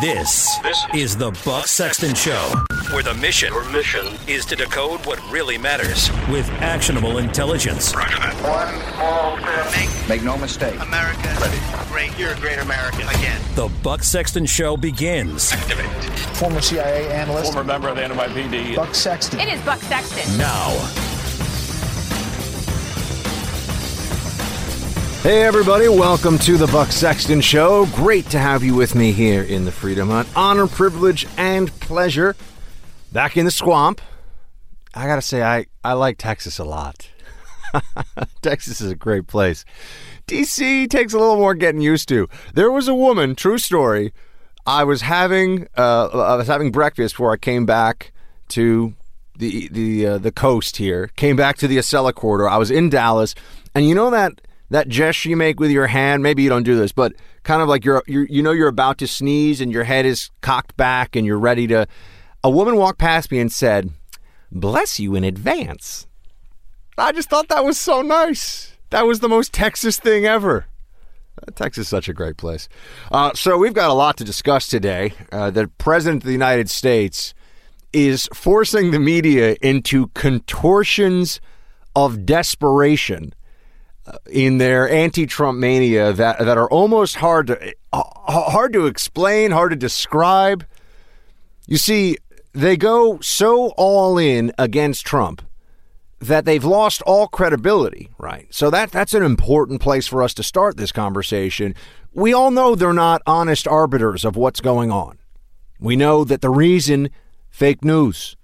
This, this is the Buck Sexton Show, where the mission, Your mission is to decode what really matters with actionable intelligence. Roger that. One small step. Make no mistake. America great. You're a great American. Again. The Buck Sexton Show begins Activate. former CIA analyst former member of the NYPD. Buck Sexton. It is Buck Sexton. now. Hey, everybody, welcome to the Buck Sexton Show. Great to have you with me here in the Freedom Hut. Honor, privilege, and pleasure. Back in the swamp. I gotta say, I, I like Texas a lot. Texas is a great place. DC takes a little more getting used to. There was a woman, true story. I was having uh, I was having breakfast before I came back to the the uh, the coast here. Came back to the Acela corridor. I was in Dallas, and you know that that gesture you make with your hand. Maybe you don't do this, but kind of like you're, you're you know you're about to sneeze and your head is cocked back and you're ready to. A woman walked past me and said, "Bless you in advance." I just thought that was so nice. That was the most Texas thing ever. Uh, Texas is such a great place. Uh, so we've got a lot to discuss today. Uh, the president of the United States is forcing the media into contortions of desperation in their anti-Trump mania that that are almost hard to uh, hard to explain, hard to describe. You see, they go so all in against Trump that they've lost all credibility, right? So that that's an important place for us to start this conversation. We all know they're not honest arbiters of what's going on. We know that the reason fake news,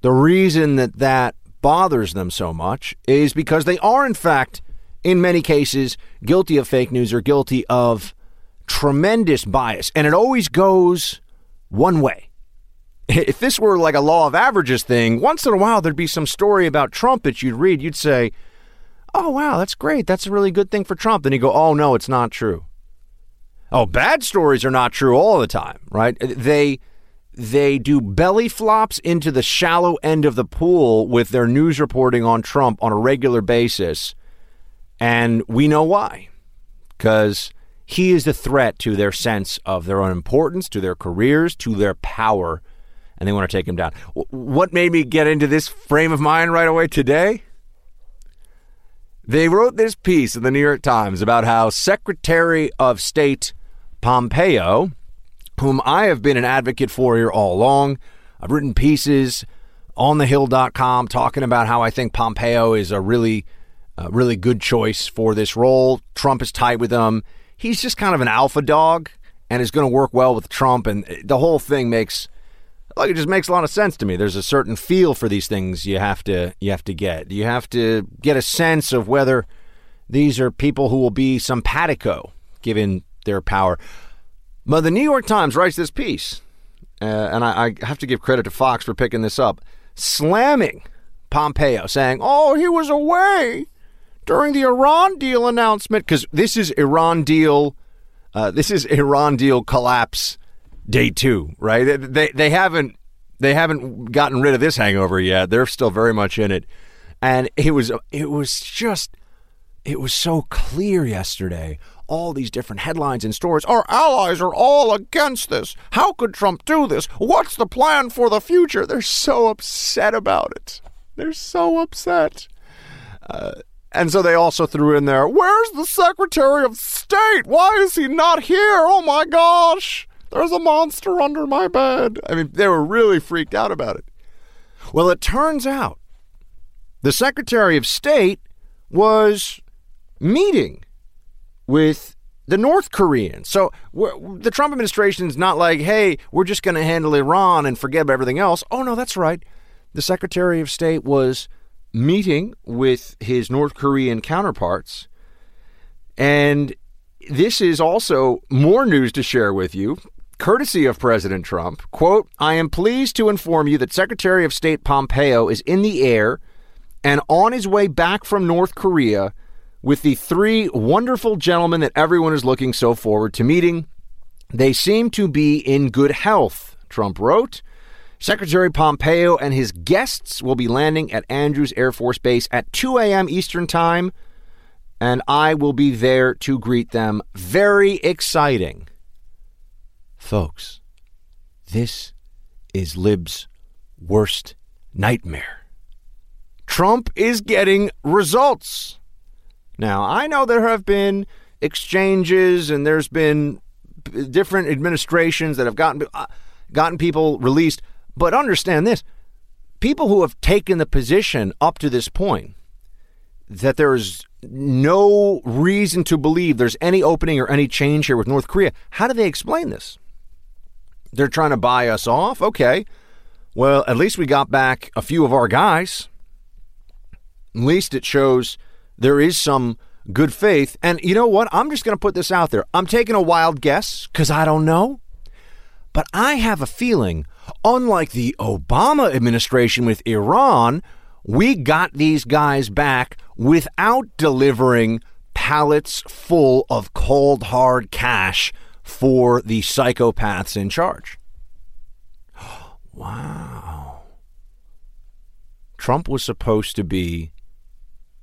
the reason that that bothers them so much is because they are in fact in many cases guilty of fake news or guilty of tremendous bias and it always goes one way if this were like a law of averages thing, once in a while there'd be some story about Trump that you'd read. You'd say, "Oh wow, that's great. That's a really good thing for Trump." Then you go, "Oh no, it's not true." Oh, bad stories are not true all the time, right? They they do belly flops into the shallow end of the pool with their news reporting on Trump on a regular basis, and we know why. Because he is a threat to their sense of their own importance, to their careers, to their power and they want to take him down. What made me get into this frame of mind right away today? They wrote this piece in the New York Times about how Secretary of State Pompeo, whom I have been an advocate for here all along, I've written pieces on thehill.com talking about how I think Pompeo is a really, uh, really good choice for this role. Trump is tight with him. He's just kind of an alpha dog and is going to work well with Trump, and the whole thing makes like it just makes a lot of sense to me. There's a certain feel for these things you have to you have to get. You have to get a sense of whether these are people who will be simpatico given their power. But the New York Times writes this piece, uh, and I, I have to give credit to Fox for picking this up, slamming Pompeo, saying, "Oh, he was away during the Iran deal announcement," because this is Iran deal. Uh, this is Iran deal collapse day two, right? They they haven't they haven't gotten rid of this hangover yet. They're still very much in it, and it was it was just it was so clear yesterday. All these different headlines and stories. Our allies are all against this. How could Trump do this? What's the plan for the future? They're so upset about it. They're so upset. Uh, and so they also threw in there, where's the Secretary of State? Why is he not here? Oh my gosh. There's a monster under my bed. I mean, they were really freaked out about it. Well, it turns out the Secretary of State was meeting with the North Koreans. So the Trump administration is not like, hey, we're just going to handle Iran and forget about everything else. Oh, no, that's right. The Secretary of State was meeting with his North Korean counterparts. And this is also more news to share with you courtesy of President Trump. Quote, I am pleased to inform you that Secretary of State Pompeo is in the air and on his way back from North Korea with the three wonderful gentlemen that everyone is looking so forward to meeting. They seem to be in good health, Trump wrote. Secretary Pompeo and his guests will be landing at Andrews Air Force Base at 2 a.m. Eastern Time, and I will be there to greet them. Very exciting. Folks, This is Lib's worst nightmare. Trump is getting results. Now, I know there have been exchanges and there's been different administrations that have gotten uh, gotten people released, but understand this. People who have taken the position up to this point that there is no reason to believe there's any opening or any change here with North Korea. How do they explain this? They're trying to buy us off? Okay. Well, at least we got back a few of our guys. At least it shows there is some good faith. And you know what? I'm just going to put this out there. I'm taking a wild guess because I don't know. But I have a feeling, unlike the Obama administration with Iran, we got these guys back without delivering pallets full of cold, hard cash for the psychopaths in charge. Wow. Trump was supposed to be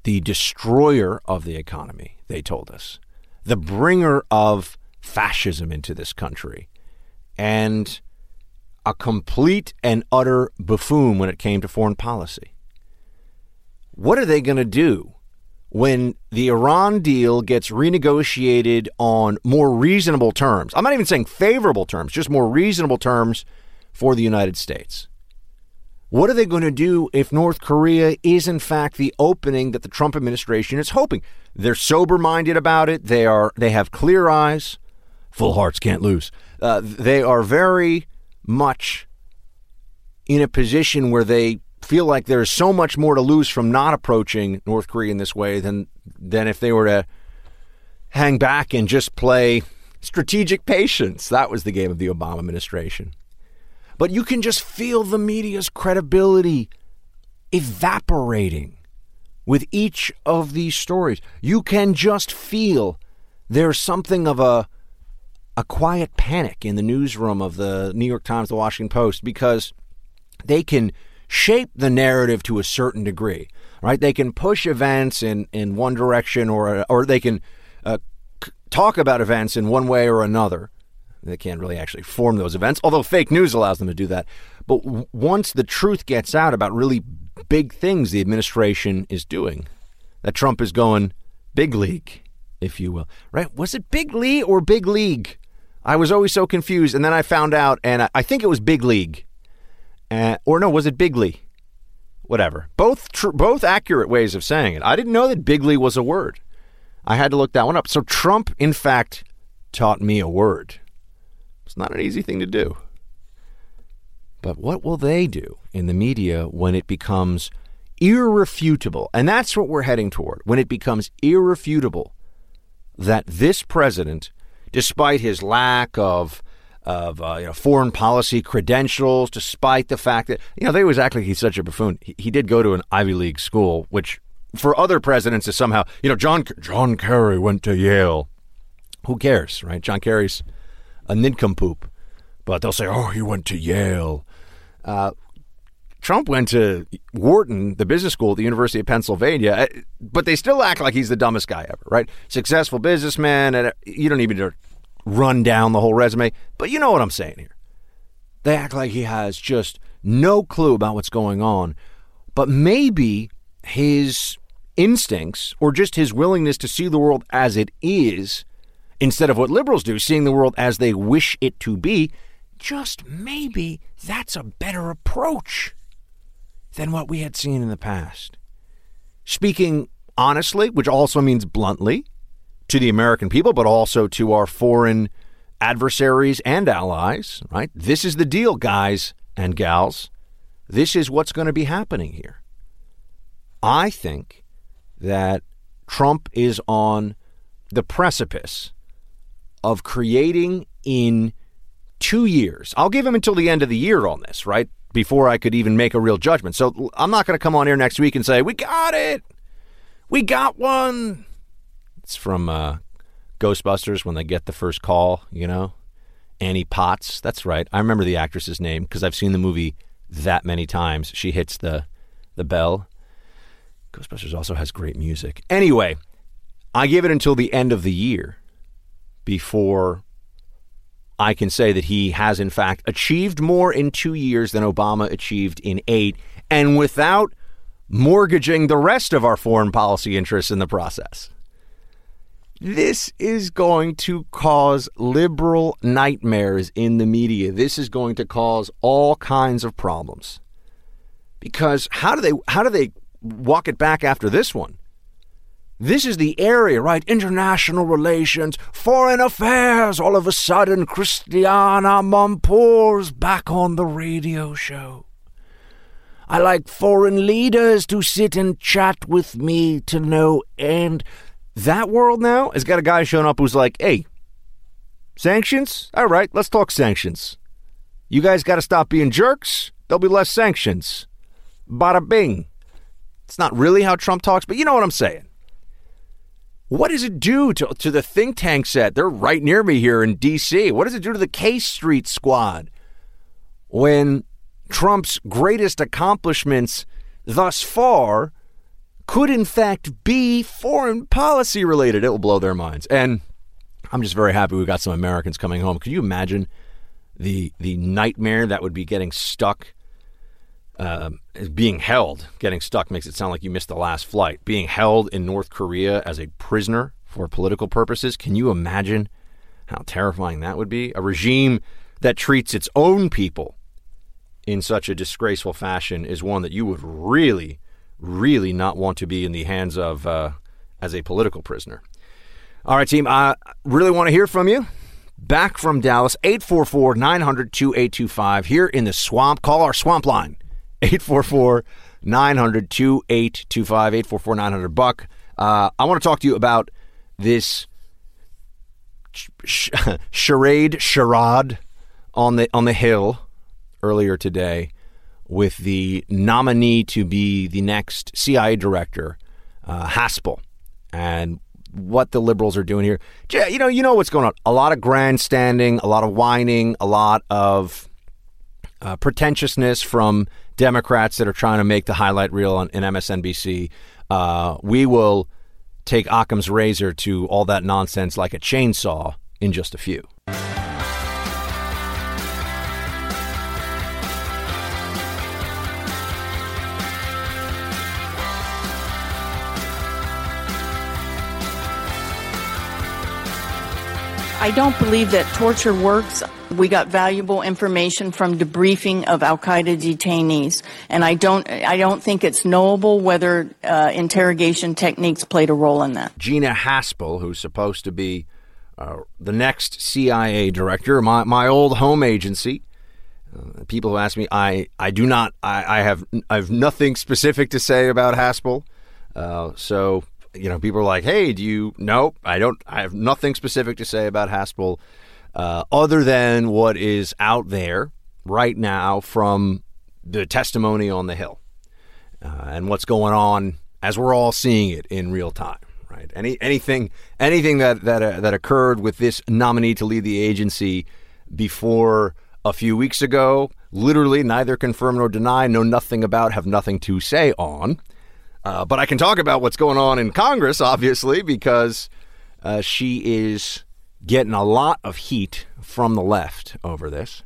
the destroyer of the economy, they told us, the bringer of fascism into this country, and a complete and utter buffoon when it came to foreign policy. What are they going to do when the Iran deal gets renegotiated on more reasonable terms? I'm not even saying favorable terms, just more reasonable terms for the United States. What are they going to do if North Korea is, in fact, the opening that the Trump administration is hoping? They're sober minded about it. They are. They have clear eyes. Full hearts can't lose. Uh, they are very much in a position where they feel like there's so much more to lose from not approaching North Korea in this way than than if they were to hang back and just play strategic patience. That was the game of the Obama administration. But you can just feel the media's credibility evaporating with each of these stories. You can just feel there's something of a a quiet panic in the newsroom of the New York Times, the Washington Post because they can shape the narrative to a certain degree, right? They can push events in, in one direction or or they can uh, talk about events in one way or another. They can't really actually form those events, although fake news allows them to do that. But w- once the truth gets out about really big things the administration is doing, that Trump is going big league, if you will, right? Was it big league or big league? I was always so confused, and then I found out, and I, think it was big league, uh, or no, was it bigly? Whatever. Both tr- both accurate ways of saying it. I didn't know that bigly was a word. I had to look that one up. So Trump, in fact, taught me a word. It's not an easy thing to do. But what will they do in the media when it becomes irrefutable? And that's what we're heading toward. When it becomes irrefutable that this president, despite his lack of of uh, you know, foreign policy credentials, despite the fact that you know they always act like he's such a buffoon. He, he did go to an Ivy League school, which for other presidents is somehow you know John John Kerry went to Yale. Who cares, right? John Kerry's a nincompoop, but they'll say, "Oh, he went to Yale." Uh, Trump went to Wharton, the business school at the University of Pennsylvania, uh, but they still act like he's the dumbest guy ever, right? Successful businessman, and uh, you don't even run down the whole resume, but you know what I'm saying here. They act like he has just no clue about what's going on, but maybe his instincts or just his willingness to see the world as it is instead of what liberals do, seeing the world as they wish it to be, just maybe that's a better approach than what we had seen in the past. Speaking honestly, which also means bluntly, to the American people, but also to our foreign adversaries and allies, right? This is the deal, guys and gals. This is what's going to be happening here. I think that Trump is on the precipice of creating in two years. I'll give him until the end of the year on this, right? Before I could even make a real judgment. So I'm not going to come on here next week and say, we got it. We got one. It's from uh, Ghostbusters when they get the first call, you know? Annie Potts. That's right. I remember the actress's name because I've seen the movie that many times. She hits the the bell. Ghostbusters also has great music. Anyway, I give it until the end of the year before I can say that he has, in fact, achieved more in two years than Obama achieved in eight, and without mortgaging the rest of our foreign policy interests in the process. This is going to cause liberal nightmares in the media. This is going to cause all kinds of problems. Because how do they how do they walk it back after this one? This is the area, right? International relations, foreign affairs. All of a sudden, Christiana Amanpour's back on the radio show. I like foreign leaders to sit and chat with me to no end. That world now has got a guy showing up who's like, hey, sanctions? All right, let's talk sanctions. You guys got to stop being jerks. There'll be less sanctions. Bada bing. It's not really how Trump talks, but you know what I'm saying. What does it do to, to the think tank set? They're right near me here in D.C. What does it do to the K Street squad when Trump's greatest accomplishments thus far could in fact be foreign policy related. It will blow their minds. And I'm just very happy we got some Americans coming home. Could you imagine the the nightmare that would be getting stuck? Uh, being held, getting stuck makes it sound like you missed the last flight. Being held in North Korea as a prisoner for political purposes. Can you imagine how terrifying that would be? A regime that treats its own people in such a disgraceful fashion is one that you would really really not want to be in the hands of uh, as a political prisoner. All right, team, I really want to hear from you. Back from Dallas, 844 900 2825 here in the swamp. Call our swamp line, 844 900 2825, 844 900 Buck. Uh, I want to talk to you about this sh- charade, charade on the on the Hill earlier today with the nominee to be the next CIA director, uh, Haspel, and what the liberals are doing here. You know, you know what's going on. A lot of grandstanding, a lot of whining, a lot of uh, pretentiousness from Democrats that are trying to make the highlight reel on in MSNBC. Uh, we will take Occam's razor to all that nonsense like a chainsaw in just a few. I don't believe that torture works. We got valuable information from debriefing of Al Qaeda detainees, and I don't. I don't think it's knowable whether uh, interrogation techniques played a role in that. Gina Haspel, who's supposed to be uh, the next CIA director, my my old home agency. Uh, people who ask me, I I do not. I, I have I have nothing specific to say about Haspel. Uh, so you know, people are like, "Hey, do you?" No, I don't. I have nothing specific to say about Haspel, uh, other than what is out there right now from the testimony on the Hill uh, and what's going on as we're all seeing it in real time. Right? Any anything anything that that uh, that occurred with this nominee to lead the agency before a few weeks ago, literally neither confirm nor deny, know nothing about, have nothing to say on. Uh, but I can talk about what's going on in Congress, obviously, because uh, she is getting a lot of heat from the left over this.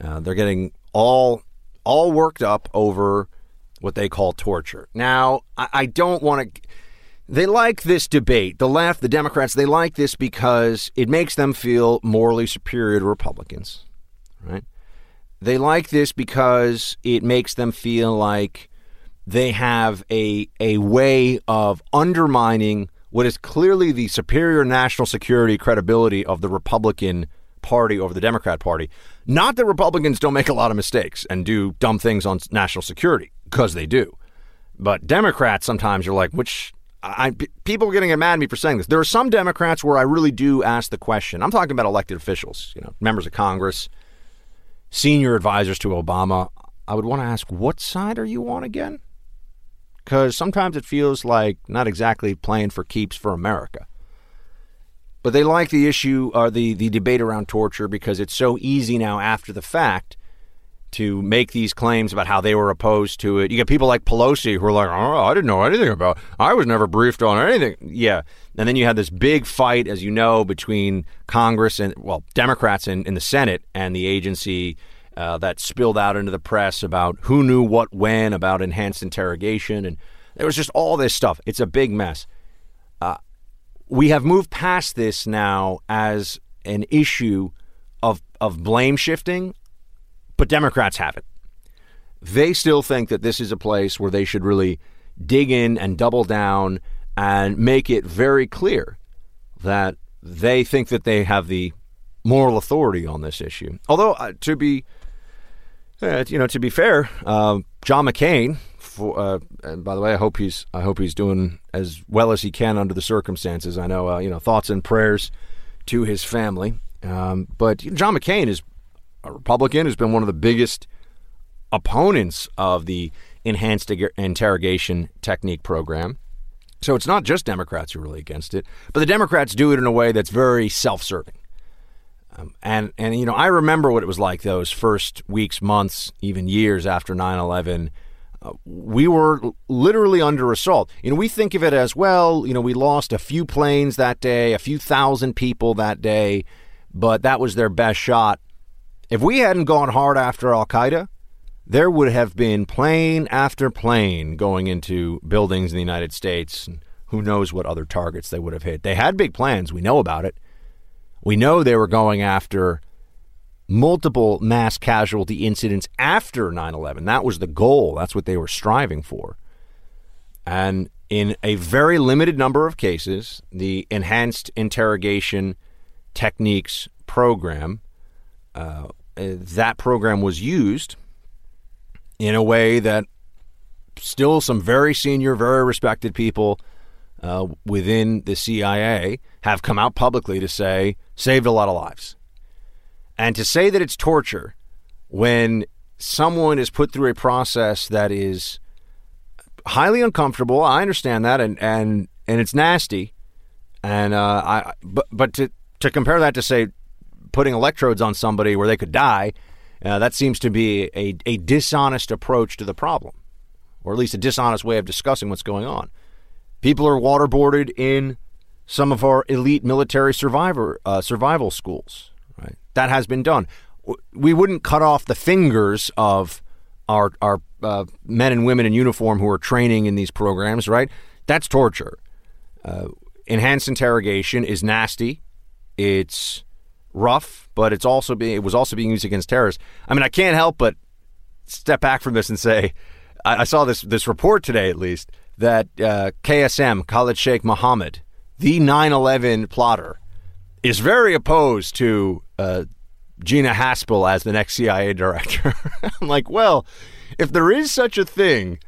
Uh, they're getting all all worked up over what they call torture. Now, I, I don't want to. They like this debate. The left, the Democrats, they like this because it makes them feel morally superior to Republicans, right? They like this because it makes them feel like they have a a way of undermining what is clearly the superior national security credibility of the Republican Party over the Democrat Party. Not that Republicans don't make a lot of mistakes and do dumb things on national security, because they do. But Democrats sometimes are like, which I, people are getting mad at me for saying this. There are some Democrats where I really do ask the question. I'm talking about elected officials, you know, members of Congress, senior advisors to Obama. I would want to ask, what side are you on again? Because sometimes it feels like not exactly playing for keeps for America. But they like the issue or the, the debate around torture because it's so easy now after the fact to make these claims about how they were opposed to it. You get people like Pelosi who are like, "Oh, I didn't know anything about. I was never briefed on anything." Yeah, and then you had this big fight, as you know, between Congress and well, Democrats in, in the Senate and the agency uh, that spilled out into the press about who knew what when about enhanced interrogation, and there was just all this stuff. It's a big mess. Uh, we have moved past this now as an issue of of blame shifting but Democrats have it. They still think that this is a place where they should really dig in and double down and make it very clear that they think that they have the moral authority on this issue. Although, uh, to be uh, you know, to be fair, uh, John McCain. For, uh, and by the way, I hope he's I hope he's doing as well as he can under the circumstances. I know uh, you know thoughts and prayers to his family. Um, but John McCain is a Republican who's been one of the biggest opponents of the enhanced interrogation technique program. So it's not just Democrats who are really against it, but the Democrats do it in a way that's very self-serving. Um, and and you know, I remember what it was like those first weeks, months, even years after 9/11. Uh, we were literally under assault. You know, we think of it as well. You know, we lost a few planes that day, a few thousand people that day, but that was their best shot if we hadn't gone hard after Al Qaeda, there would have been plane after plane going into buildings in the United States. And who knows what other targets they would have hit. They had big plans. We know about it. We know they were going after multiple mass casualty incidents after 9 11. That was the goal. That's what they were striving for. And in a very limited number of cases, the enhanced interrogation techniques program uh, that program was used in a way that still some very senior, very respected people uh, within the CIA have come out publicly to say saved a lot of lives. And to say that it's torture when someone is put through a process that is highly uncomfortable, I understand that, and and and it's nasty. And uh, I, but but to to compare that to say putting electrodes on somebody where they could die, uh, that seems to be a, a dishonest approach to the problem, or at least a dishonest way of discussing what's going on. People are waterboarded in some of our elite military survivor uh, survival schools. Right, that has been done. We wouldn't cut off the fingers of our our uh, men and women in uniform who are training in these programs. Right, that's torture. Uh, enhanced interrogation is nasty. It's rough, but it's also being it was also being used against terrorists. I mean, I can't help but step back from this and say I, I saw this this report today, at least, that uh, KSM Khalid Sheikh Mohammed, the 9/11 plotter, is very opposed to uh, Gina Haspel as the next CIA director. I'm like, well, if there is such a thing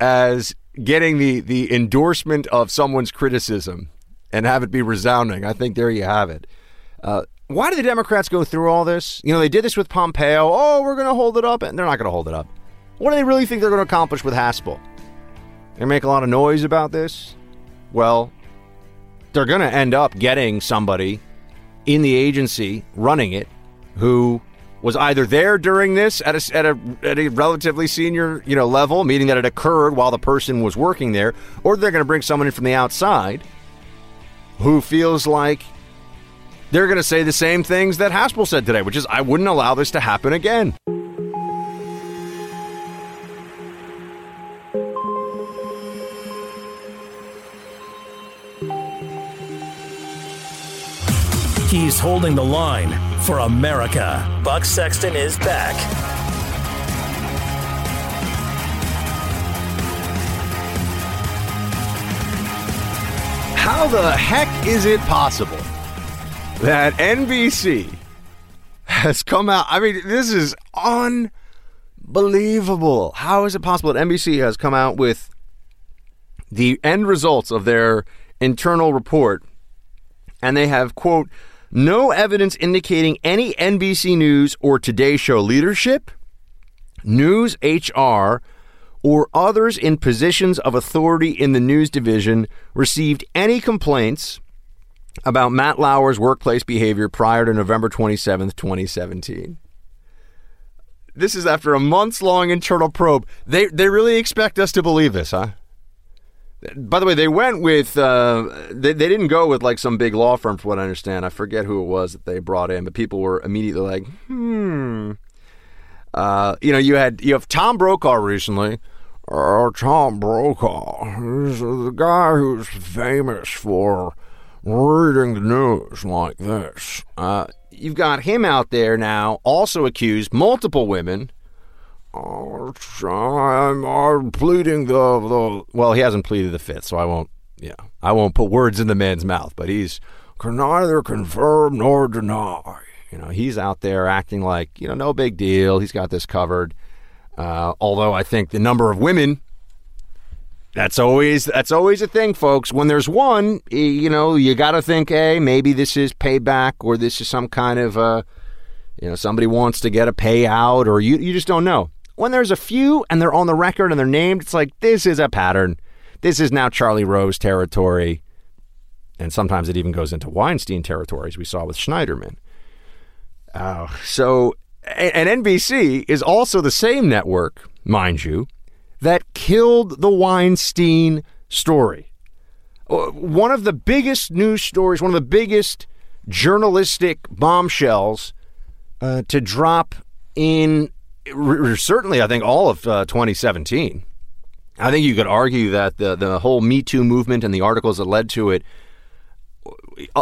as getting the the endorsement of someone's criticism and have it be resounding, I think there you have it. Uh, why do the Democrats go through all this? You know, they did this with Pompeo. Oh, we're going to hold it up. And they're not going to hold it up. What do they really think they're going to accomplish with Haspel? They make a lot of noise about this. Well, they're going to end up getting somebody in the agency running it who was either there during this at a, at a, at a relatively senior you know level, meaning that it occurred while the person was working there, or they're going to bring someone in from the outside who feels like they're going to say the same things that Haspel said today, which is, I wouldn't allow this to happen again. He's holding the line for America. Buck Sexton is back. How the heck is it possible that NBC has come out. I mean, this is unbelievable. How is it possible that NBC has come out with the end results of their internal report and they have, quote, no evidence indicating any NBC News or Today Show leadership, News HR, or others in positions of authority in the news division received any complaints about Matt Lauer's workplace behavior prior to November 27th, 2017. this is after a months long internal probe. They they really expect us to believe this, huh? By the way, they went with uh, they they didn't go with like some big law firm, for what I understand. I forget who it was that they brought in, but people were immediately like, hmm. Uh, you know, you had you have Tom Brokaw recently. Uh, Tom Brokaw, he's the guy who's famous for reading the news like this. Uh, you've got him out there now, also accused multiple women. I'm, I'm pleading the, the well, he hasn't pleaded the fifth, so I won't. Yeah, I won't put words in the man's mouth, but he's can neither confirm nor deny. You know, he's out there acting like you know no big deal. He's got this covered. Uh, although I think the number of women that's always that's always a thing, folks. When there's one, you know, you got to think, hey, maybe this is payback, or this is some kind of, uh, you know, somebody wants to get a payout, or you you just don't know. When there's a few and they're on the record and they're named, it's like this is a pattern. This is now Charlie Rose territory, and sometimes it even goes into Weinstein territories we saw with Schneiderman. Uh, so, and NBC is also the same network, mind you that killed the Weinstein story. Uh, one of the biggest news stories, one of the biggest journalistic bombshells uh, to drop in certainly, I think, all of uh, 2017. I think you could argue that the, the whole Me Too movement and the articles that led to it,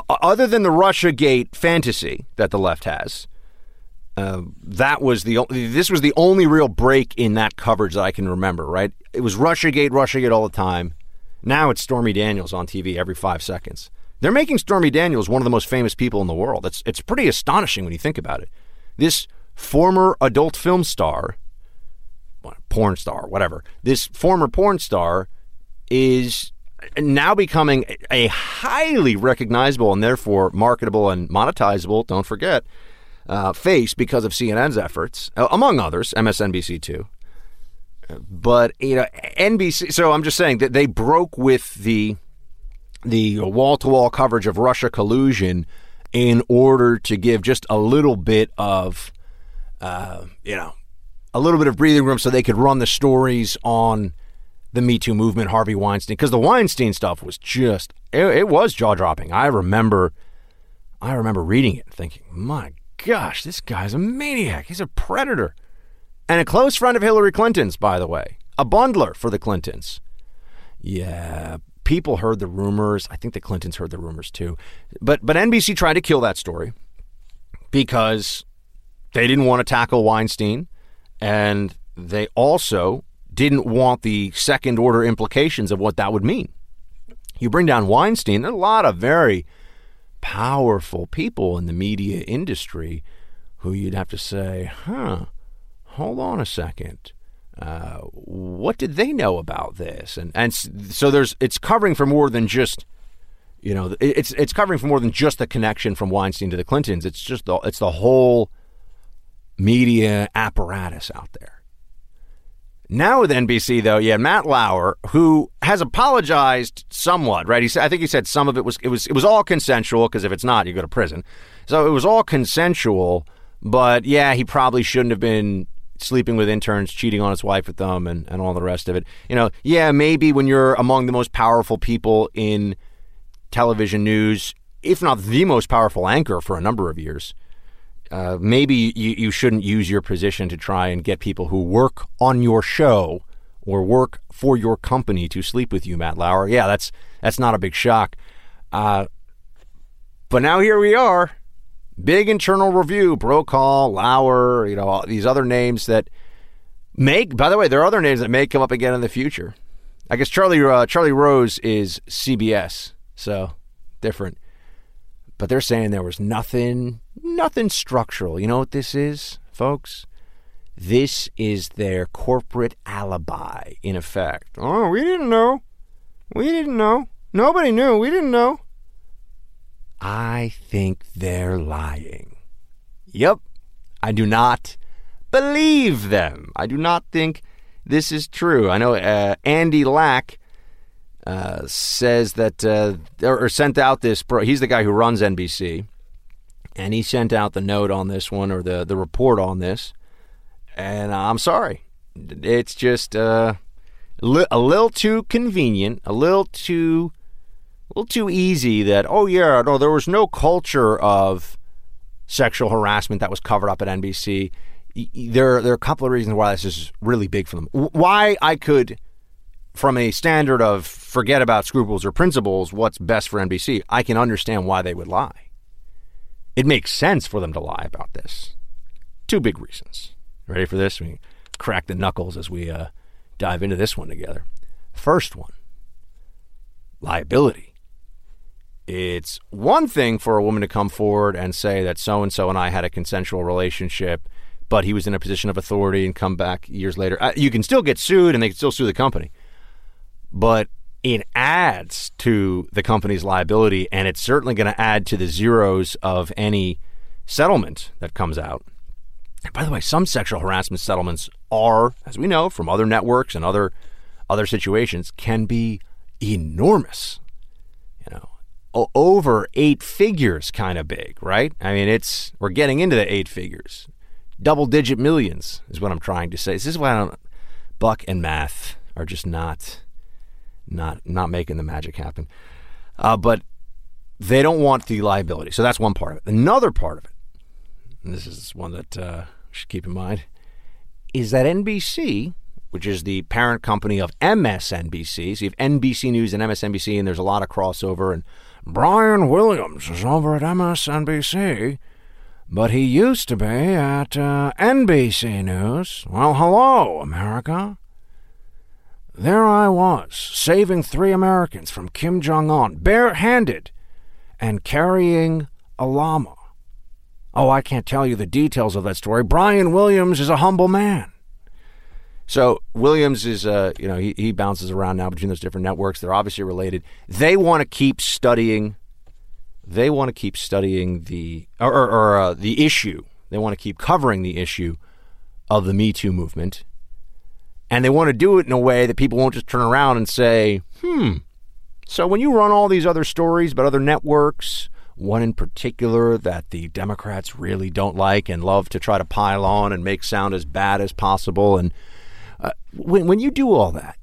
other than the Russia Gate fantasy that the left has, uh, that was the this was the only real break in that coverage that I can remember. Right, it was RussiaGate, RussiaGate all the time. Now it's Stormy Daniels on TV every five seconds. They're making Stormy Daniels one of the most famous people in the world. It's it's pretty astonishing when you think about it. This former adult film star, porn star, whatever. This former porn star is now becoming a highly recognizable and therefore marketable and monetizable. Don't forget uh, face because of CNN's efforts, uh, among others, MSNBC too. But you know, NBC. So I'm just saying that they broke with the the wall to wall coverage of Russia collusion in order to give just a little bit of, uh, you know, a little bit of breathing room so they could run the stories on the Me Too movement, Harvey Weinstein, because the Weinstein stuff was just it, it was jaw dropping. I remember, I remember reading it, thinking, my gosh, this guy's a maniac. He's a predator. And a close friend of Hillary Clinton's, by the way, a bundler for the Clintons. Yeah, people heard the rumors. I think the Clintons heard the rumors too. But but NBC tried to kill that story because they didn't want to tackle Weinstein and they also didn't want the second order implications of what that would mean. You bring down Weinstein, there are a lot of very powerful people in the media industry who you'd have to say, huh, hold on a second. Uh, what did they know about this? And and so there's it's covering for more than just you know it's it's covering for more than just the connection from Weinstein to the Clintons. It's just the it's the whole media apparatus out there. Now with NBC though, yeah, Matt Lauer, who has apologized somewhat, right? He said, I think he said some of it was it was it was all consensual because if it's not, you go to prison. So it was all consensual, but yeah, he probably shouldn't have been sleeping with interns, cheating on his wife with them, and and all the rest of it. You know, yeah, maybe when you're among the most powerful people in television news, if not the most powerful anchor for a number of years uh, maybe you, you shouldn't use your position to try and get people who work on your show or work for your company to sleep with you, Matt Lauer. Yeah, that's that's not a big shock. Uh, but now here we are, big internal review. Brokaw, Lauer, you know these other names that make. By the way, there are other names that may come up again in the future. I guess Charlie uh, Charlie Rose is CBS, so different but they're saying there was nothing, nothing structural. You know what this is, folks? This is their corporate alibi, in effect. Oh, we didn't know. We didn't know. Nobody knew. We didn't know. I think they're lying. Yep. I do not believe them. I do not think this is true. I know uh, Andy Lack uh, says that uh, or sent out this. He's the guy who runs NBC, and he sent out the note on this one or the the report on this. And I'm sorry. It's just uh, li- a little too convenient, a little too a little too easy that oh yeah, no there was no culture of sexual harassment that was covered up at NBC. There there are a couple of reasons why this is really big for them. Why I could from a standard of forget about scruples or principles, what's best for NBC, I can understand why they would lie. It makes sense for them to lie about this. Two big reasons. Ready for this? We crack the knuckles as we uh, dive into this one together. First one liability. It's one thing for a woman to come forward and say that so and so and I had a consensual relationship, but he was in a position of authority and come back years later. Uh, you can still get sued and they can still sue the company but it adds to the company's liability, and it's certainly going to add to the zeros of any settlement that comes out. And by the way, some sexual harassment settlements are, as we know from other networks and other other situations, can be enormous. You know, over eight figures, kind of big, right? I mean, it's we're getting into the eight figures, double digit millions is what I'm trying to say. This is why Buck and math are just not not not making the magic happen. Uh, but they don't want the liability. So that's one part of it. Another part of it, and this is one that uh, should keep in mind, is that NBC, which is the parent company of MSNBC, so you have NBC News and MSNBC, and there's a lot of crossover. And Brian Williams is over at MSNBC, but he used to be at uh, NBC News. Well, hello, America. There I was, saving three Americans from Kim Jong un, barehanded, and carrying a llama. Oh, I can't tell you the details of that story. Brian Williams is a humble man. So Williams is, uh, you know, he, he bounces around now between those different networks. They're obviously related. They want to keep studying. They want to keep studying the or, or, or uh, the issue. They want to keep covering the issue of the Me Too movement and they want to do it in a way that people won't just turn around and say, hmm. So when you run all these other stories about other networks, one in particular that the Democrats really don't like and love to try to pile on and make sound as bad as possible, and uh, when when you do all that,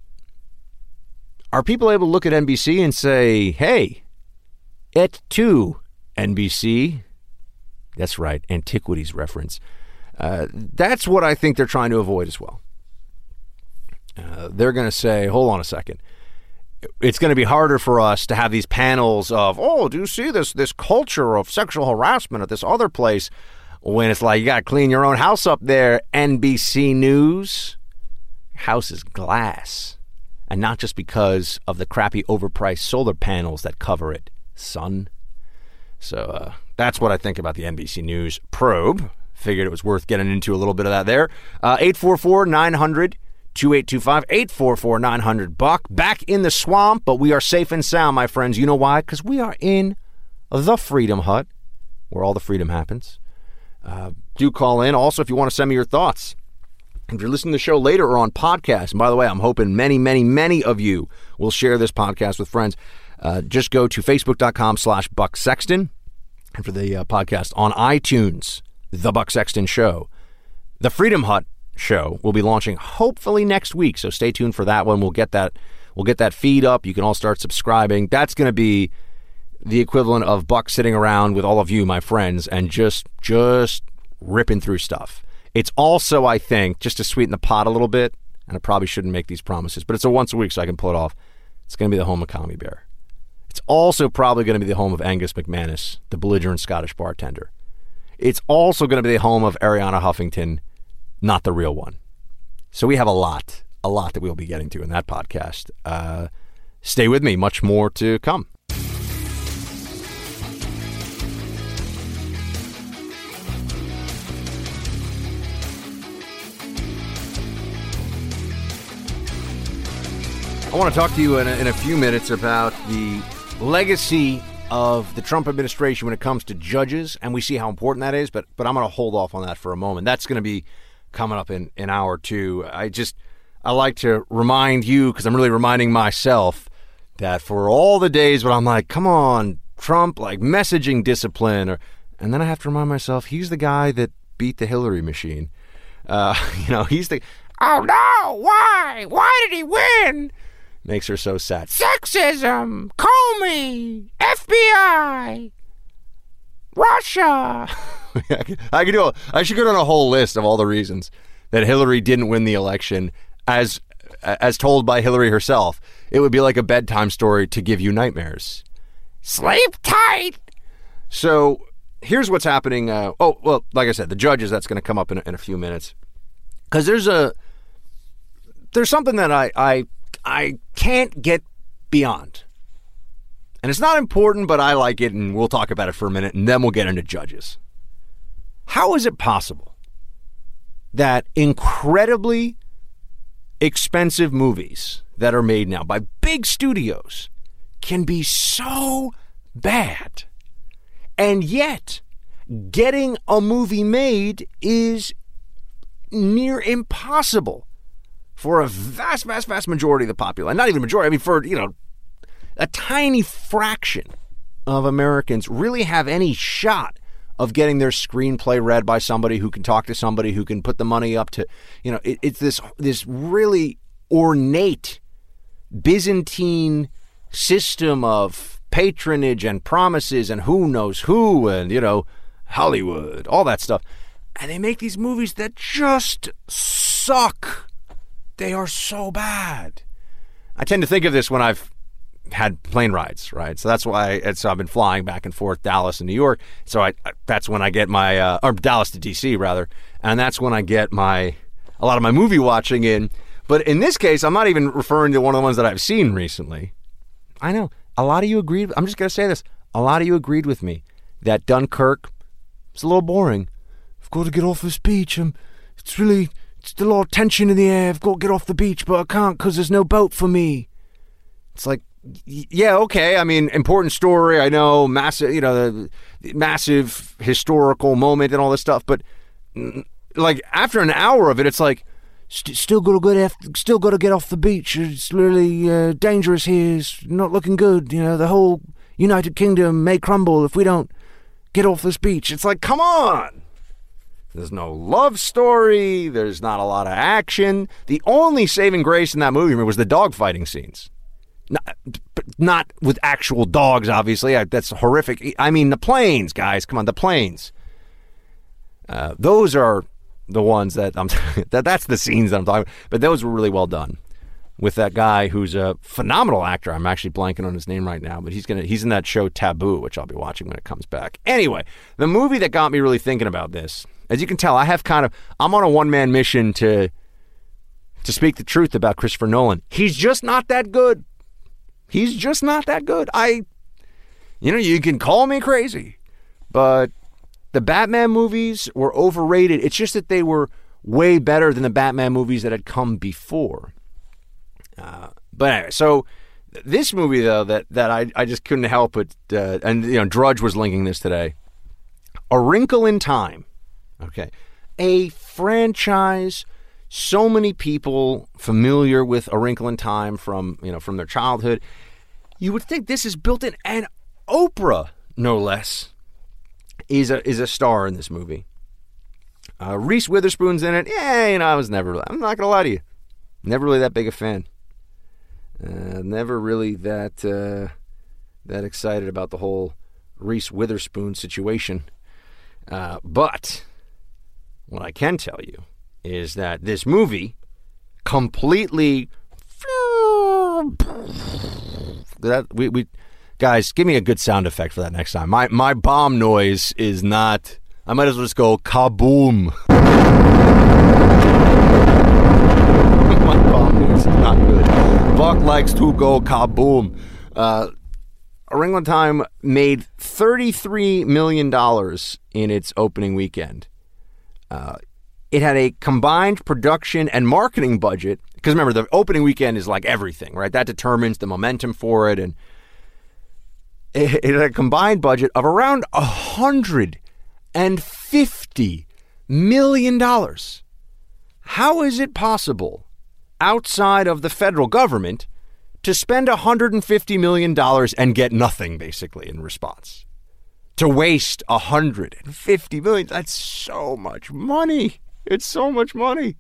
are people able to look at NBC and say, "Hey, Et tu, NBC"? That's right, antiquities reference. Uh, that's what I think they're trying to avoid as well uh, they're going to say, hold on a second. It's going to be harder for us to have these panels of, oh, do you see this this culture of sexual harassment at this other place? When it's like you got to clean your own house up there, NBC News. House is glass, and not just because of the crappy overpriced solar panels that cover it, son. So uh, that's what I think about the NBC News probe. Figured it was worth getting into a little bit of that there. Uh, 844 900 2825 844 900 Buck. Back in the swamp, but we are safe and sound, my friends. You know why? Because we are in the Freedom Hut, where all the freedom happens. Uh, do call in. Also, if you want to send me your thoughts, if you're listening to the show later or on podcast, and by the way, I'm hoping many, many, many of you will share this podcast with friends. Uh, just go to facebook.com slash Buck Sexton. And for the uh, podcast on iTunes, The Buck Sexton Show. The Freedom Hut show will be launching hopefully next week. So stay tuned for that one. We'll get that we'll get that feed up. You can all start subscribing. That's going to be the equivalent of Buck sitting around with all of you, my friends, and just just ripping through stuff. It's also, I think, just to sweeten the pot a little bit, and I probably shouldn't make these promises, but it's a once a week, so I can pull it off. It's going to be the home of Commie Bear. It's also probably going to be the home of Angus McManus, the belligerent Scottish bartender. It's also going to be the home of Ariana Huffington, not the real one. So we have a lot, a lot that we'll be getting to in that podcast. Uh, stay with me, much more to come. I want to talk to you in a, in a few minutes about the legacy of the Trump administration when it comes to judges, and we see how important that is. But but I'm going to hold off on that for a moment. That's going to be coming up in an hour or two. I just I like to remind you because I'm really reminding myself that for all the days when I'm like, come on, Trump, like messaging discipline, or and then I have to remind myself he's the guy that beat the Hillary machine. Uh, you know, he's the, oh no, why? Why did he win? Makes her so sad. Sexism, Comey, FBI, Russia. I could- I could do. A, I should go down a whole list of all the reasons that Hillary didn't win the election, as as told by Hillary herself. It would be like a bedtime story to give you nightmares. Sleep tight. So here's what's happening. Uh, oh well, like I said, the judges. That's going to come up in in a few minutes because there's a there's something that I I I can't get beyond. And it's not important, but I like it, and we'll talk about it for a minute, and then we'll get into judges. How is it possible that incredibly expensive movies that are made now by big studios can be so bad? And yet, getting a movie made is near impossible for a vast, vast, vast majority of the population. Not even majority, I mean, for, you know, a tiny fraction of Americans really have any shot of getting their screenplay read by somebody who can talk to somebody who can put the money up to, you know, it, it's this this really ornate Byzantine system of patronage and promises and who knows who and you know Hollywood, all that stuff. And they make these movies that just suck. They are so bad. I tend to think of this when I've had plane rides, right? So that's why it's, so I've been flying back and forth Dallas and New York. So I that's when I get my uh, or Dallas to DC rather, and that's when I get my a lot of my movie watching in. But in this case, I'm not even referring to one of the ones that I've seen recently. I know a lot of you agreed. I'm just gonna say this: a lot of you agreed with me that Dunkirk is a little boring. I've got to get off this beach. Um, it's really it's a lot of tension in the air. I've got to get off the beach, but I can't because there's no boat for me. It's like, yeah, okay. I mean, important story. I know, massive. You know, massive historical moment and all this stuff. But like after an hour of it, it's like st- still got to get still got to get off the beach. It's really uh, dangerous here. It's not looking good. You know, the whole United Kingdom may crumble if we don't get off this beach. It's like, come on. There's no love story. There's not a lot of action. The only saving grace in that movie was the dogfighting scenes. Not, not with actual dogs, obviously. I, that's horrific. I mean, the planes, guys. Come on, the planes. Uh, those are the ones that I'm. that that's the scenes that I'm talking. about. But those were really well done with that guy who's a phenomenal actor. I'm actually blanking on his name right now, but he's gonna he's in that show Taboo, which I'll be watching when it comes back. Anyway, the movie that got me really thinking about this, as you can tell, I have kind of I'm on a one man mission to to speak the truth about Christopher Nolan. He's just not that good. He's just not that good. I you know, you can call me crazy, but the Batman movies were overrated. It's just that they were way better than the Batman movies that had come before. Uh, but anyway, so this movie though that that I, I just couldn't help but uh, and you know Drudge was linking this today. A Wrinkle in Time, okay, a franchise. So many people familiar with A Wrinkle in Time from you know from their childhood. You would think this is built in, and Oprah, no less, is a is a star in this movie. Uh, Reese Witherspoon's in it. Yeah, you know I was never. I'm not gonna lie to you, never really that big a fan. Uh, never really that uh, that excited about the whole Reese Witherspoon situation. Uh, but what I can tell you is that this movie completely that we, we guys give me a good sound effect for that next time. My my bomb noise is not. I might as well just go kaboom. my bomb noise is not good. Buck likes to go kaboom. Uh, Wrinkle in Time made $33 million in its opening weekend. Uh, it had a combined production and marketing budget. Because remember, the opening weekend is like everything, right? That determines the momentum for it. And it, had a combined budget of around $150 million. How is it possible outside of the federal government to spend $150 million and get nothing basically in response. To waste 150 million, that's so much money. It's so much money.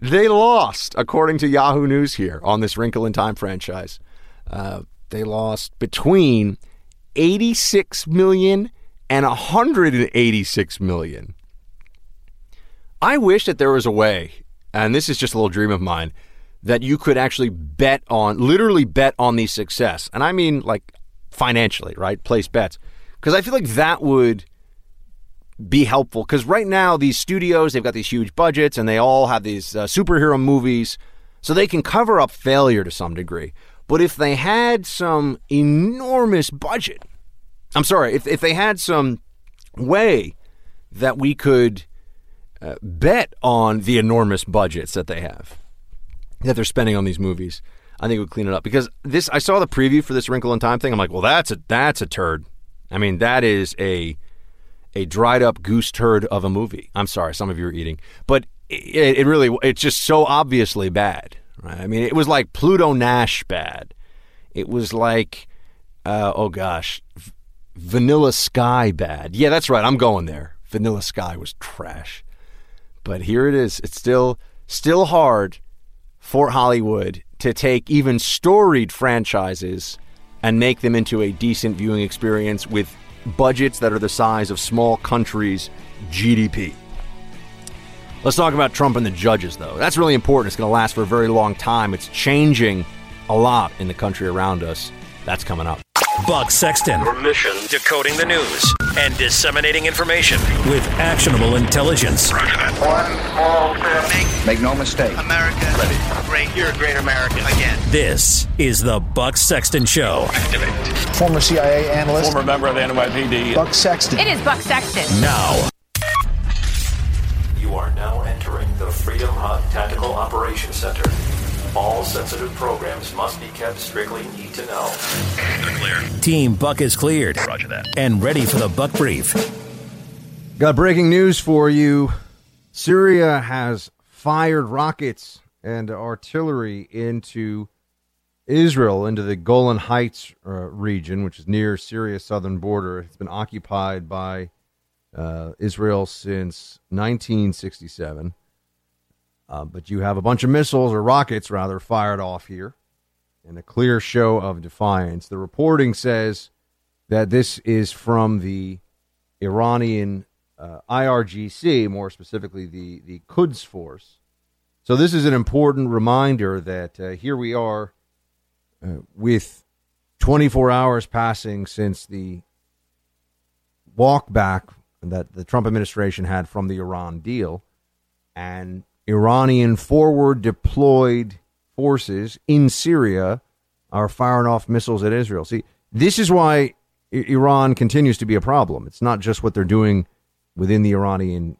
They lost, according to Yahoo News here on this Wrinkle in Time franchise. Uh, they lost between 86 million and 186 million. I wish that there was a way, and this is just a little dream of mine, that you could actually bet on, literally bet on the success. And I mean like financially, right? Place bets. Because I feel like that would be helpful. Because right now, these studios, they've got these huge budgets and they all have these uh, superhero movies. So they can cover up failure to some degree. But if they had some enormous budget, I'm sorry, if, if they had some way that we could uh, bet on the enormous budgets that they have, that they're spending on these movies, I think it would clean it up. Because this, I saw the preview for this Wrinkle in Time thing. I'm like, well, that's a that's a turd. I mean, that is a a dried up goose turd of a movie. I'm sorry, some of you are eating, but it, it really it's just so obviously bad. Right? I mean, it was like Pluto Nash bad. It was like, uh, oh gosh, v- Vanilla Sky bad. Yeah, that's right. I'm going there. Vanilla Sky was trash, but here it is. It's still still hard for Hollywood to take even storied franchises and make them into a decent viewing experience with budgets that are the size of small countries' GDP. Let's talk about Trump and the judges, though. That's really important. It's going to last for a very long time. It's changing a lot in the country around us. That's coming up. Buck Sexton. Your mission Decoding the news and disseminating information with actionable intelligence. One small step. Make no mistake. America. Great. You're a great American. Again. This is the Buck Sexton Show. Activate. Former CIA analyst Former member of the NYPD. Buck Sexton. It is Buck Sexton. Now, You are now entering the Freedom Hut Tactical Operations Center. All sensitive programs must be kept strictly need to know. Team Buck is cleared. Roger that. And ready for the Buck Brief. Got breaking news for you. Syria has fired rockets and artillery into Israel, into the Golan Heights uh, region, which is near Syria's southern border. It's been occupied by uh, Israel since 1967. Uh, but you have a bunch of missiles, or rockets rather, fired off here in a clear show of defiance. The reporting says that this is from the Iranian uh, IRGC, more specifically the, the Quds Force. So this is an important reminder that uh, here we are uh, with 24 hours passing since the walk back that the Trump administration had from the Iran deal, and Iranian forward deployed forces in Syria are firing off missiles at Israel. See, this is why I- Iran continues to be a problem. It's not just what they're doing within the Iranian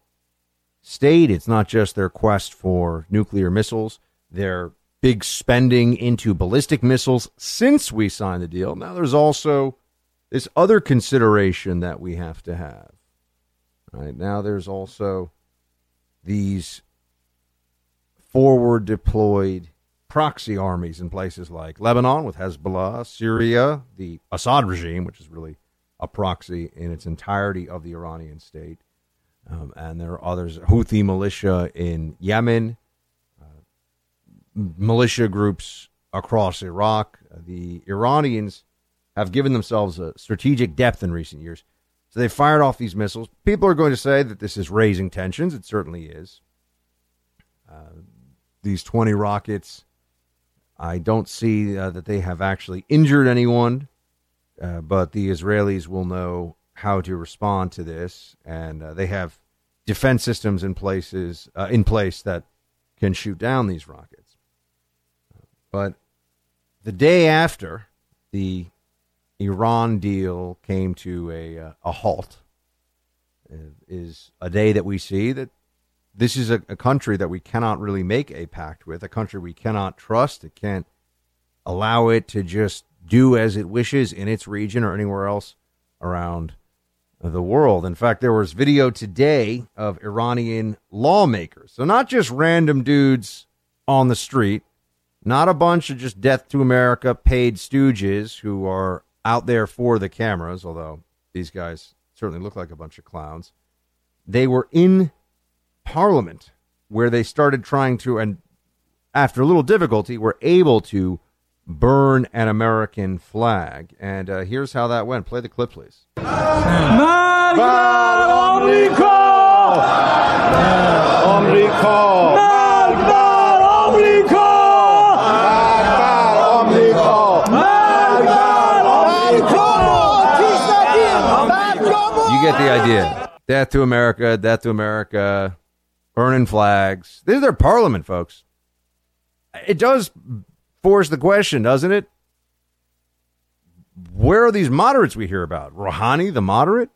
state, it's not just their quest for nuclear missiles, their big spending into ballistic missiles since we signed the deal. Now, there's also this other consideration that we have to have. Right now, there's also these forward deployed proxy armies in places like Lebanon with Hezbollah, Syria, the Assad regime, which is really a proxy in its entirety of the Iranian state. Um, and there are others, Houthi militia in Yemen, uh, militia groups across Iraq. The Iranians have given themselves a strategic depth in recent years. So they fired off these missiles. People are going to say that this is raising tensions. It certainly is. Uh, these 20 rockets, I don't see uh, that they have actually injured anyone, uh, but the Israelis will know how to respond to this, and uh, they have defense systems in places uh, in place that can shoot down these rockets. But the day after the Iran deal came to a uh, a halt is a day that we see that this is a, a country that we cannot really make a pact with, a country we cannot trust. It can't allow it to just do as it wishes in its region or anywhere else around the world. In fact, there was video today of Iranian lawmakers. So not just random dudes on the street, not a bunch of just death to America paid stooges who are out there for the cameras, although these guys certainly look like a bunch of clowns. They were in parliament where they started trying to, and after a little difficulty, were able to burn an American flag. And uh, here's how that went. Play the clip, please. You get the idea. Death to America, death to America, burning flags. This is their parliament, folks. It does force the question, doesn't it? Where are these moderates we hear about? Rouhani, the moderate?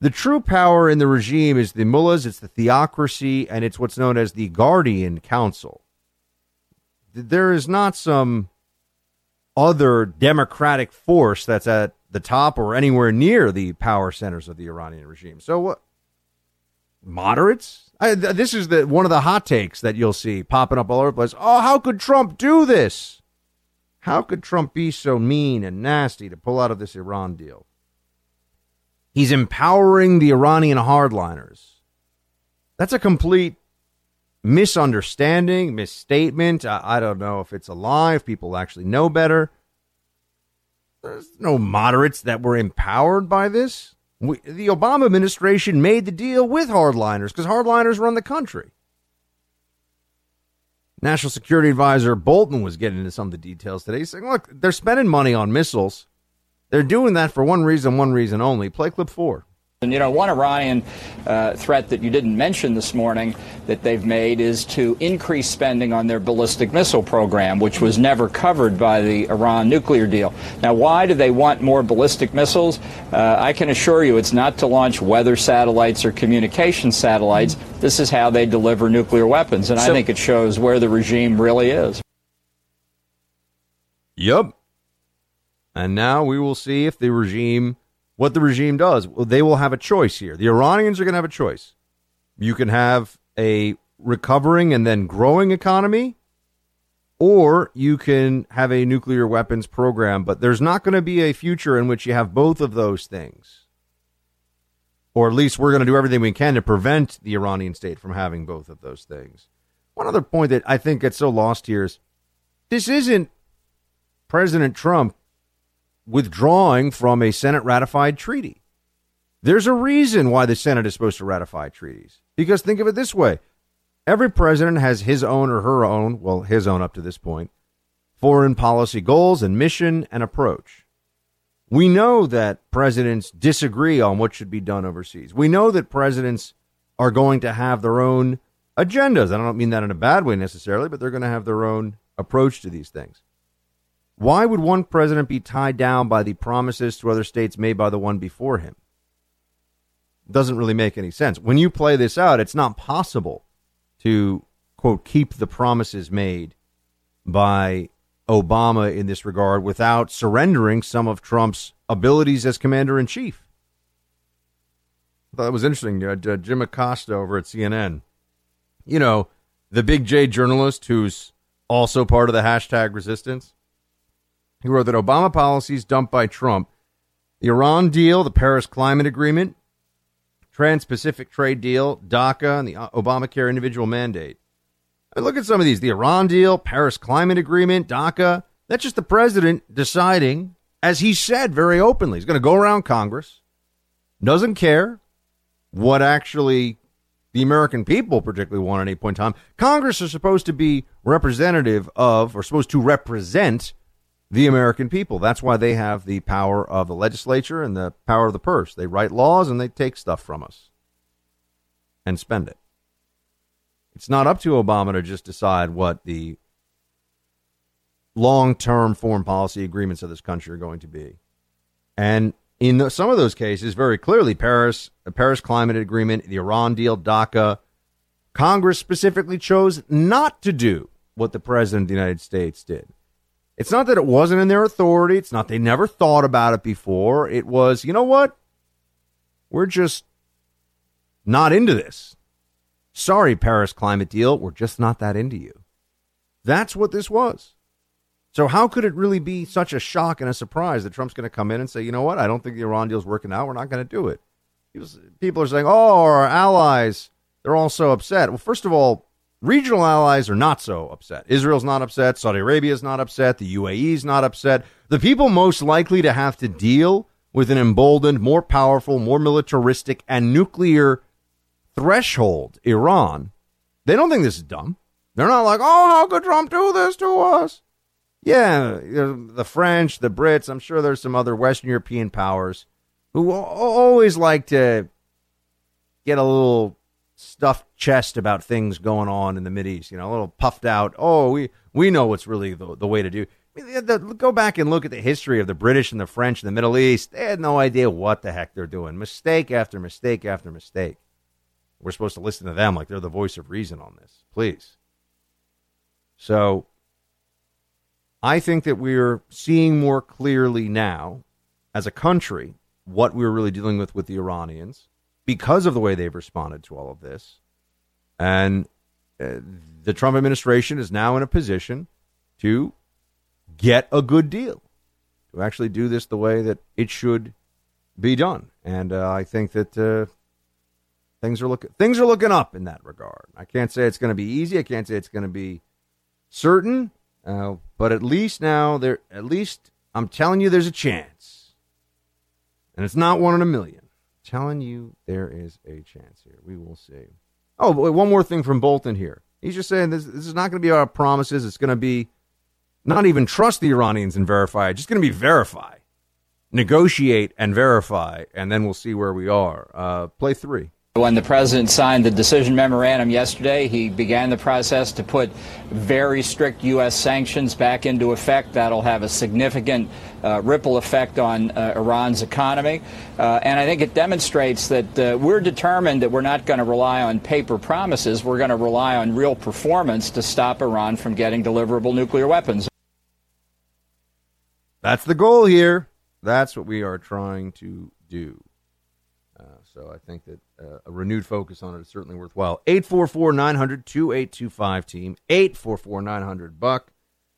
The true power in the regime is the mullahs, it's the theocracy, and it's what's known as the Guardian Council. There is not some other democratic force that's at the top or anywhere near the power centers of the Iranian regime. So what? Moderates? I, th- this is the one of the hot takes that you'll see popping up all over the place. Oh, how could Trump do this? How could Trump be so mean and nasty to pull out of this Iran deal? He's empowering the Iranian hardliners. That's a complete misunderstanding, misstatement. I, I don't know if it's a lie, if people actually know better. There's no moderates that were empowered by this. We, the Obama administration made the deal with hardliners because hardliners run the country. National Security Advisor Bolton was getting into some of the details today. Saying, look, they're spending money on missiles. They're doing that for one reason, one reason only. Play clip four. And you know, one Iranian uh, threat that you didn't mention this morning that they've made is to increase spending on their ballistic missile program, which was never covered by the Iran nuclear deal. Now, why do they want more ballistic missiles? Uh, I can assure you it's not to launch weather satellites or communication satellites. This is how they deliver nuclear weapons, and So- I think it shows where the regime really is. Yep. And now we will see if the regime, what the regime does. They will have a choice here. The Iranians are going to have a choice. You can have a recovering and then growing economy, or you can have a nuclear weapons program, but there's not going to be a future in which you have both of those things. Or at least we're going to do everything we can to prevent the Iranian state from having both of those things. One other point that I think gets so lost here is this isn't President Trump withdrawing from a Senate ratified treaty. There's a reason why the Senate is supposed to ratify treaties. Because think of it this way every president has his own or her own, well, his own up to this point, foreign policy goals and mission and approach. We know that presidents disagree on what should be done overseas. We know that presidents are going to have their own agendas. I don't mean that in a bad way necessarily, but they're going to have their own approach to these things. Why would one president be tied down by the promises to other states made by the one before him? Doesn't really make any sense. When you play this out, it's not possible to, quote, keep the promises made by Obama in this regard without surrendering some of Trump's abilities as commander in chief. I thought that was interesting. Uh, Jim Acosta over at CNN, you know, the big J journalist who's also part of the hashtag resistance. He wrote that Obama policies dumped by Trump, the Iran deal, the Paris Climate Agreement, Trans Pacific Trade Deal, DACA, and the uh, Obamacare individual mandate. I look at some of these the Iran deal, Paris Climate Agreement, DACA. That's just the president deciding, as he said very openly, he's going to go around Congress, doesn't care what actually the American people particularly want at any point in time. Congress is supposed to be representative of, or supposed to represent the American people. That's why they have the power of the legislature and the power of the purse. They write laws and they take stuff from us and spend it. It's not up to Obama to just decide what the long term foreign policy agreements of this country are going to be. And in the, some of those cases, very clearly, Paris, the Paris Climate Agreement, the Iran deal, DACA, Congress specifically chose not to do what the President of the United States did. It's not that it wasn't in their authority. It's not they never thought about it before. It was, you know what? We're just not into this. Sorry, Paris climate deal. We're just not that into you. That's what this was. So how could it really be such a shock and a surprise that Trump's going to come in and say, you know what? I don't think the Iran deal's working out. We're not going to do it. People are saying, oh, our allies they're all so upset. Well, first of all, regional allies are not so upset. Israel's not upset. Saudi Arabia's not upset. The UAE's not upset. The people most likely to have to deal with an emboldened, more powerful, more militaristic, and nuclear threshold Iran, they don't think this is dumb. They're not like, oh, how could Trump do this to us? Yeah, the French, the Brits, I'm sure there's some other Western European powers who always like to get a little stuffed chest about things going on in the Mid East, you know, a little puffed out. Oh, we, we know what's really the, the way to do. I mean, go back and look at the history of the British and the French in the Middle East. They had no idea what the heck they're doing. Mistake after mistake after mistake. We're supposed to listen to them like they're the voice of reason on this. Please. So I think that we're seeing more clearly now as a country what we're really dealing with with the Iranians because of the way they've responded to all of this. And uh, the Trump administration is now in a position to get a good deal, to actually do this the way that it should be done. And uh, I think that uh, things are looking things are looking up in that regard. I can't say it's going to be easy. I can't say it's going to be certain, uh, but at least now there, at least I'm telling you, there's a chance, and it's not one in a million. Telling you, there is a chance here. We will see. Oh, but one more thing from Bolton here. He's just saying this, this is not going to be our promises. It's going to be not even trust the Iranians and verify. It's just going to be verify, negotiate and verify, and then we'll see where we are. Uh, play three. When the president signed the decision memorandum yesterday, he began the process to put very strict U.S. sanctions back into effect. That'll have a significant uh, ripple effect on uh, Iran's economy. Uh, and I think it demonstrates that uh, we're determined that we're not going to rely on paper promises. We're going to rely on real performance to stop Iran from getting deliverable nuclear weapons. That's the goal here. That's what we are trying to do. Uh, so I think that uh, a renewed focus on it is certainly worthwhile. 844 900 2825 team. 844 900 buck.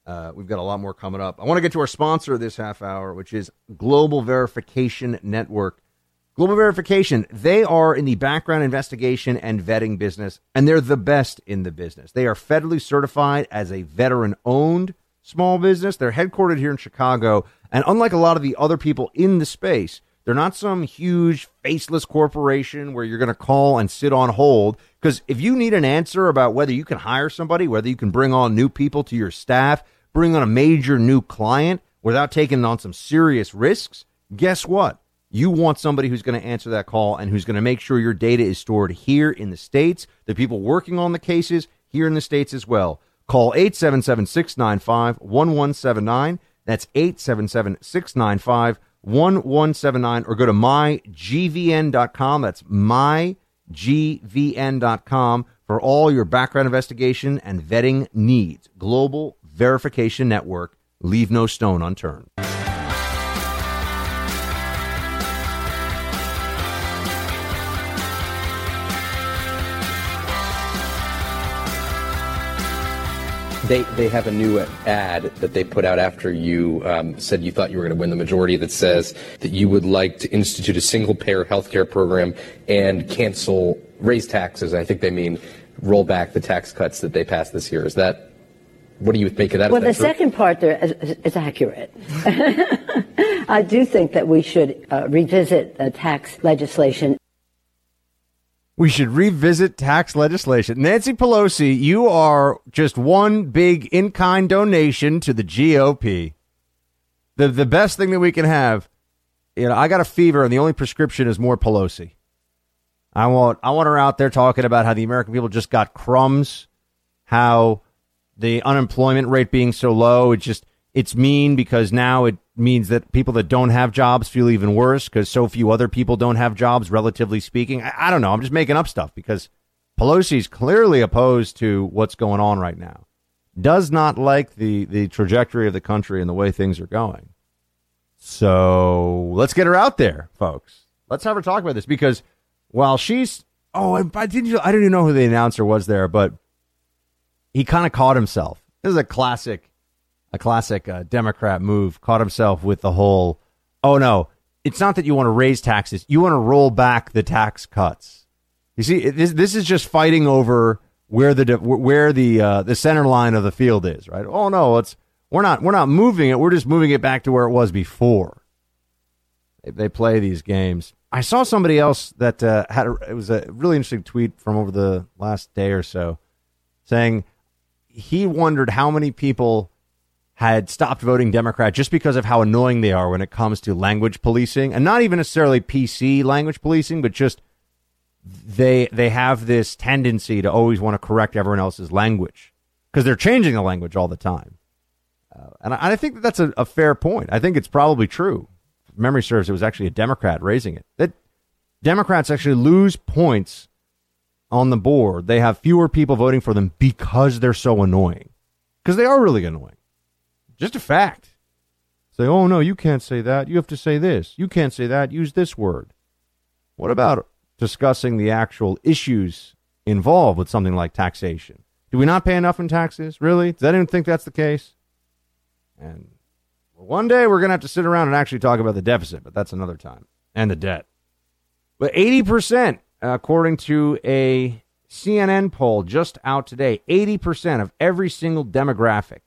Uh, we've got a lot more coming up. I want to get to our sponsor this half hour, which is Global Verification Network. Global Verification, they are in the background investigation and vetting business, and they're the best in the business. They are federally certified as a veteran owned small business. They're headquartered here in Chicago, and unlike a lot of the other people in the space, they're not some huge faceless corporation where you're going to call and sit on hold. Because if you need an answer about whether you can hire somebody, whether you can bring on new people to your staff, bring on a major new client without taking on some serious risks, guess what? You want somebody who's going to answer that call and who's going to make sure your data is stored here in the States, the people working on the cases here in the States as well. Call 877 695 1179. That's 877 695 1179 or go to mygvn.com. That's mygvn.com for all your background investigation and vetting needs. Global Verification Network. Leave no stone unturned. They, they have a new ad that they put out after you um, said you thought you were going to win the majority that says that you would like to institute a single payer healthcare program and cancel, raise taxes. I think they mean roll back the tax cuts that they passed this year. Is that, what do you make of that? Well, the true? second part there is, is accurate. I do think that we should uh, revisit tax legislation we should revisit tax legislation. Nancy Pelosi, you are just one big in kind donation to the GOP. The the best thing that we can have. You know, I got a fever, and the only prescription is more Pelosi. I want I want her out there talking about how the American people just got crumbs, how the unemployment rate being so low, it just it's mean because now it means that people that don't have jobs feel even worse because so few other people don't have jobs, relatively speaking. I, I don't know. I'm just making up stuff because Pelosi's clearly opposed to what's going on right now. Does not like the, the trajectory of the country and the way things are going. So let's get her out there, folks. Let's have her talk about this because while she's oh, I didn't I didn't even know who the announcer was there, but he kind of caught himself. This is a classic a classic uh, Democrat move, caught himself with the whole, oh no, it's not that you want to raise taxes, you want to roll back the tax cuts. You see, this this is just fighting over where the where the uh, the center line of the field is, right? Oh no, it's we're not we're not moving it. We're just moving it back to where it was before. They, they play these games. I saw somebody else that uh, had a, it was a really interesting tweet from over the last day or so, saying he wondered how many people had stopped voting Democrat just because of how annoying they are when it comes to language policing, and not even necessarily PC language policing, but just they they have this tendency to always want to correct everyone else's language because they're changing the language all the time. Uh, and I, I, think that that's a, a fair point. I think it's probably true memory serves, it was actually a Democrat raising it. That Democrats actually lose points on the board. They have fewer people voting for them because they're so annoying. Because they are really annoying. Just a fact. Say, oh no, you can't say that. You have to say this. You can't say that. Use this word. What about discussing the actual issues involved with something like taxation? Do we not pay enough in taxes? Really? Does anyone think that's the case? And one day we're going to have to sit around and actually talk about the deficit, but that's another time, and the debt. But 80%, according to a CNN poll just out today, 80% of every single demographic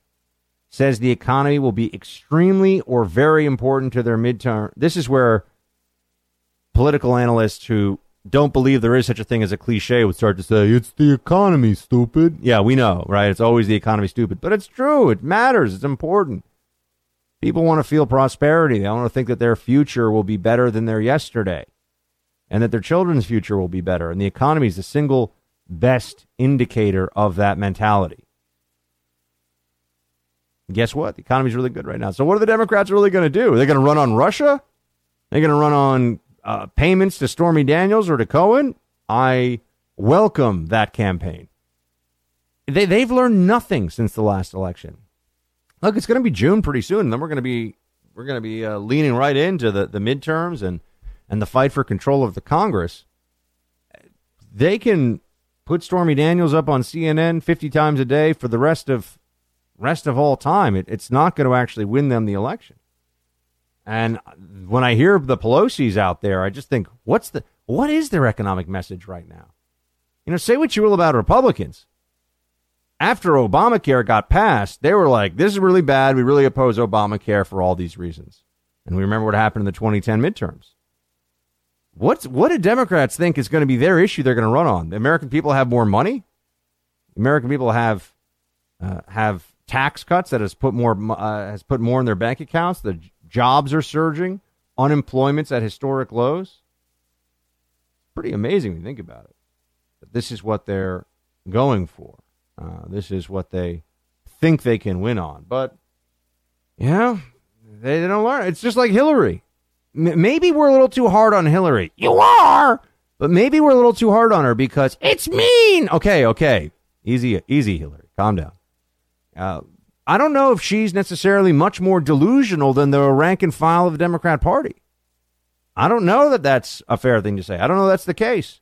says the economy will be extremely or very important to their midterm. This is where political analysts who don't believe there is such a thing as a cliche would start to say, it's the economy, stupid. Yeah, we know, right? It's always the economy, stupid. But it's true. It matters. It's important. People want to feel prosperity. They want to think that their future will be better than their yesterday and that their children's future will be better. And the economy is the single best indicator of that mentality. Guess what? The economy is really good right now. So, what are the Democrats really going to do? Are they going to run on Russia? Are they going to run on uh, payments to Stormy Daniels or to Cohen? I welcome that campaign. They, they've learned nothing since the last election look, it's going to be June pretty soon, and then we're going to be we're going to be uh, leaning right into the the midterms and and the fight for control of the Congress. They can put Stormy Daniels up on CNN 50 times a day for the rest of rest of all time. It, it's not going to actually win them the election. And when I hear the Pelosi's out there, I just think, what's the what is their economic message right now? You know, say what you will about Republicans after Obamacare got passed, they were like, this is really bad. We really oppose Obamacare for all these reasons. And we remember what happened in the 2010 midterms. What's, what do Democrats think is going to be their issue they're going to run on? The American people have more money? American people have, uh, have tax cuts that has put more, uh, has put more in their bank accounts. The jobs are surging. Unemployment's at historic lows. It's Pretty amazing when you think about it. But this is what they're going for. Uh, this is what they think they can win on. But, yeah, they, they don't learn. It's just like Hillary. M- maybe we're a little too hard on Hillary. You are! But maybe we're a little too hard on her because it's mean. Okay, okay. Easy, easy, Hillary. Calm down. Uh, I don't know if she's necessarily much more delusional than the rank and file of the Democrat Party. I don't know that that's a fair thing to say. I don't know that's the case.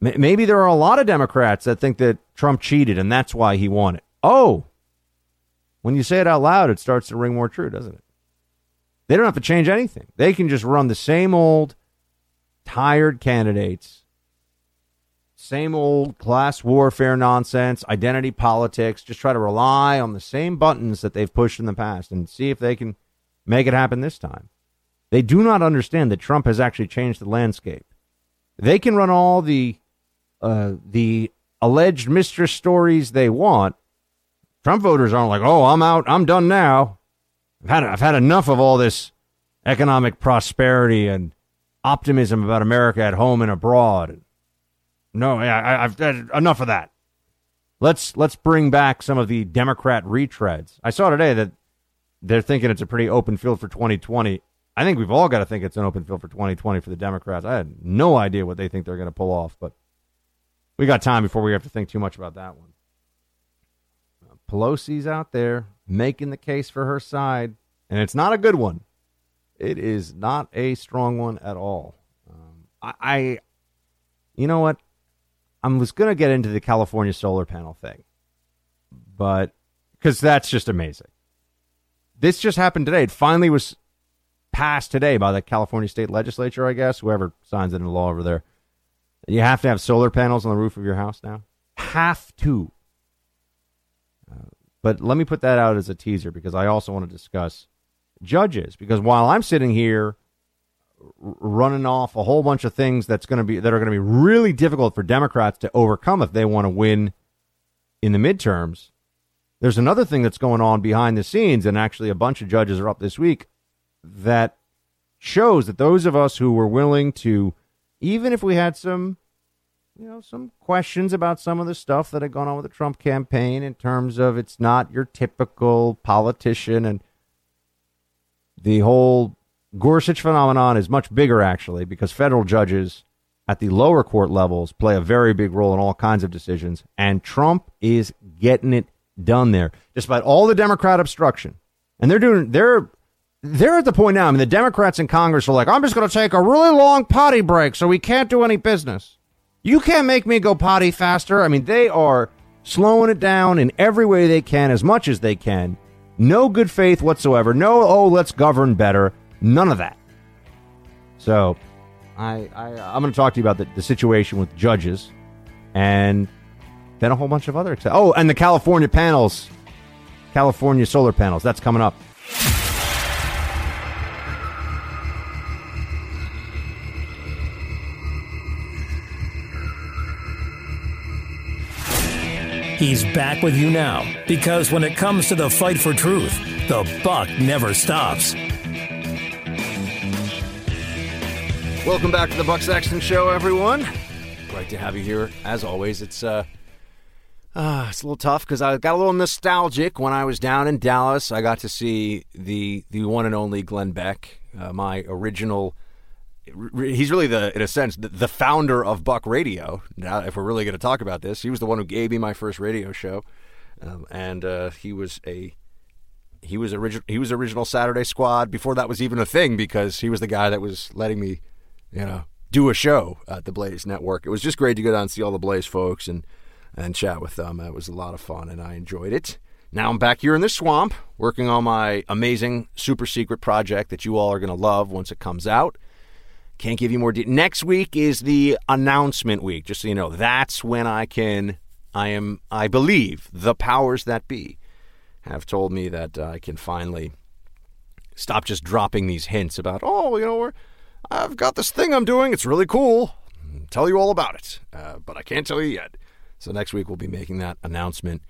Maybe there are a lot of Democrats that think that Trump cheated and that's why he won it. Oh, when you say it out loud, it starts to ring more true, doesn't it? They don't have to change anything. They can just run the same old tired candidates, same old class warfare nonsense, identity politics, just try to rely on the same buttons that they've pushed in the past and see if they can make it happen this time. They do not understand that Trump has actually changed the landscape. They can run all the uh, the alleged mistress stories they want, Trump voters aren't like, oh, I'm out, I'm done now. I've had I've had enough of all this economic prosperity and optimism about America at home and abroad. No, I, I've had enough of that. Let's let's bring back some of the Democrat retreads. I saw today that they're thinking it's a pretty open field for 2020. I think we've all got to think it's an open field for 2020 for the Democrats. I had no idea what they think they're going to pull off, but we got time before we have to think too much about that one. Uh, Pelosi's out there making the case for her side, and it's not a good one. It is not a strong one at all. Um, I, I, you know what? I was going to get into the California solar panel thing, but because that's just amazing. This just happened today. It finally was passed today by the California state legislature, I guess, whoever signs it into law over there. You have to have solar panels on the roof of your house now. Have to. Uh, but let me put that out as a teaser because I also want to discuss judges. Because while I'm sitting here running off a whole bunch of things that's going to be that are going to be really difficult for Democrats to overcome if they want to win in the midterms. There's another thing that's going on behind the scenes, and actually, a bunch of judges are up this week that shows that those of us who were willing to, even if we had some, you know, some questions about some of the stuff that had gone on with the Trump campaign in terms of it's not your typical politician and the whole Gorsuch phenomenon is much bigger, actually, because federal judges at the lower court levels play a very big role in all kinds of decisions, and Trump is getting it done there, despite all the Democrat obstruction. And they're doing they're they're at the point now. I mean, the Democrats in Congress are like, I'm just going to take a really long potty break, so we can't do any business. You can't make me go potty faster. I mean, they are slowing it down in every way they can, as much as they can. No good faith whatsoever. No, oh, let's govern better. None of that. So, I, I I'm going to talk to you about the, the situation with judges, and then a whole bunch of other. Oh, and the California panels, California solar panels. That's coming up. He's back with you now because when it comes to the fight for truth, the buck never stops. Welcome back to the Buck Sexton Show, everyone. Great to have you here. As always, it's uh, uh it's a little tough because I got a little nostalgic when I was down in Dallas. I got to see the the one and only Glenn Beck, uh, my original. He's really the, in a sense, the, the founder of Buck Radio. Now, if we're really going to talk about this, he was the one who gave me my first radio show, um, and uh, he was a he was original he was original Saturday Squad before that was even a thing because he was the guy that was letting me you know, do a show at the Blaze Network. It was just great to go down and see all the Blaze folks and and chat with them. It was a lot of fun, and I enjoyed it. Now I'm back here in the swamp working on my amazing super secret project that you all are going to love once it comes out. Can't give you more details. Next week is the announcement week, just so you know. That's when I can, I am, I believe, the powers that be have told me that uh, I can finally stop just dropping these hints about, oh, you know, we're I've got this thing I'm doing. It's really cool. I'll tell you all about it, uh, but I can't tell you yet. So next week we'll be making that announcement.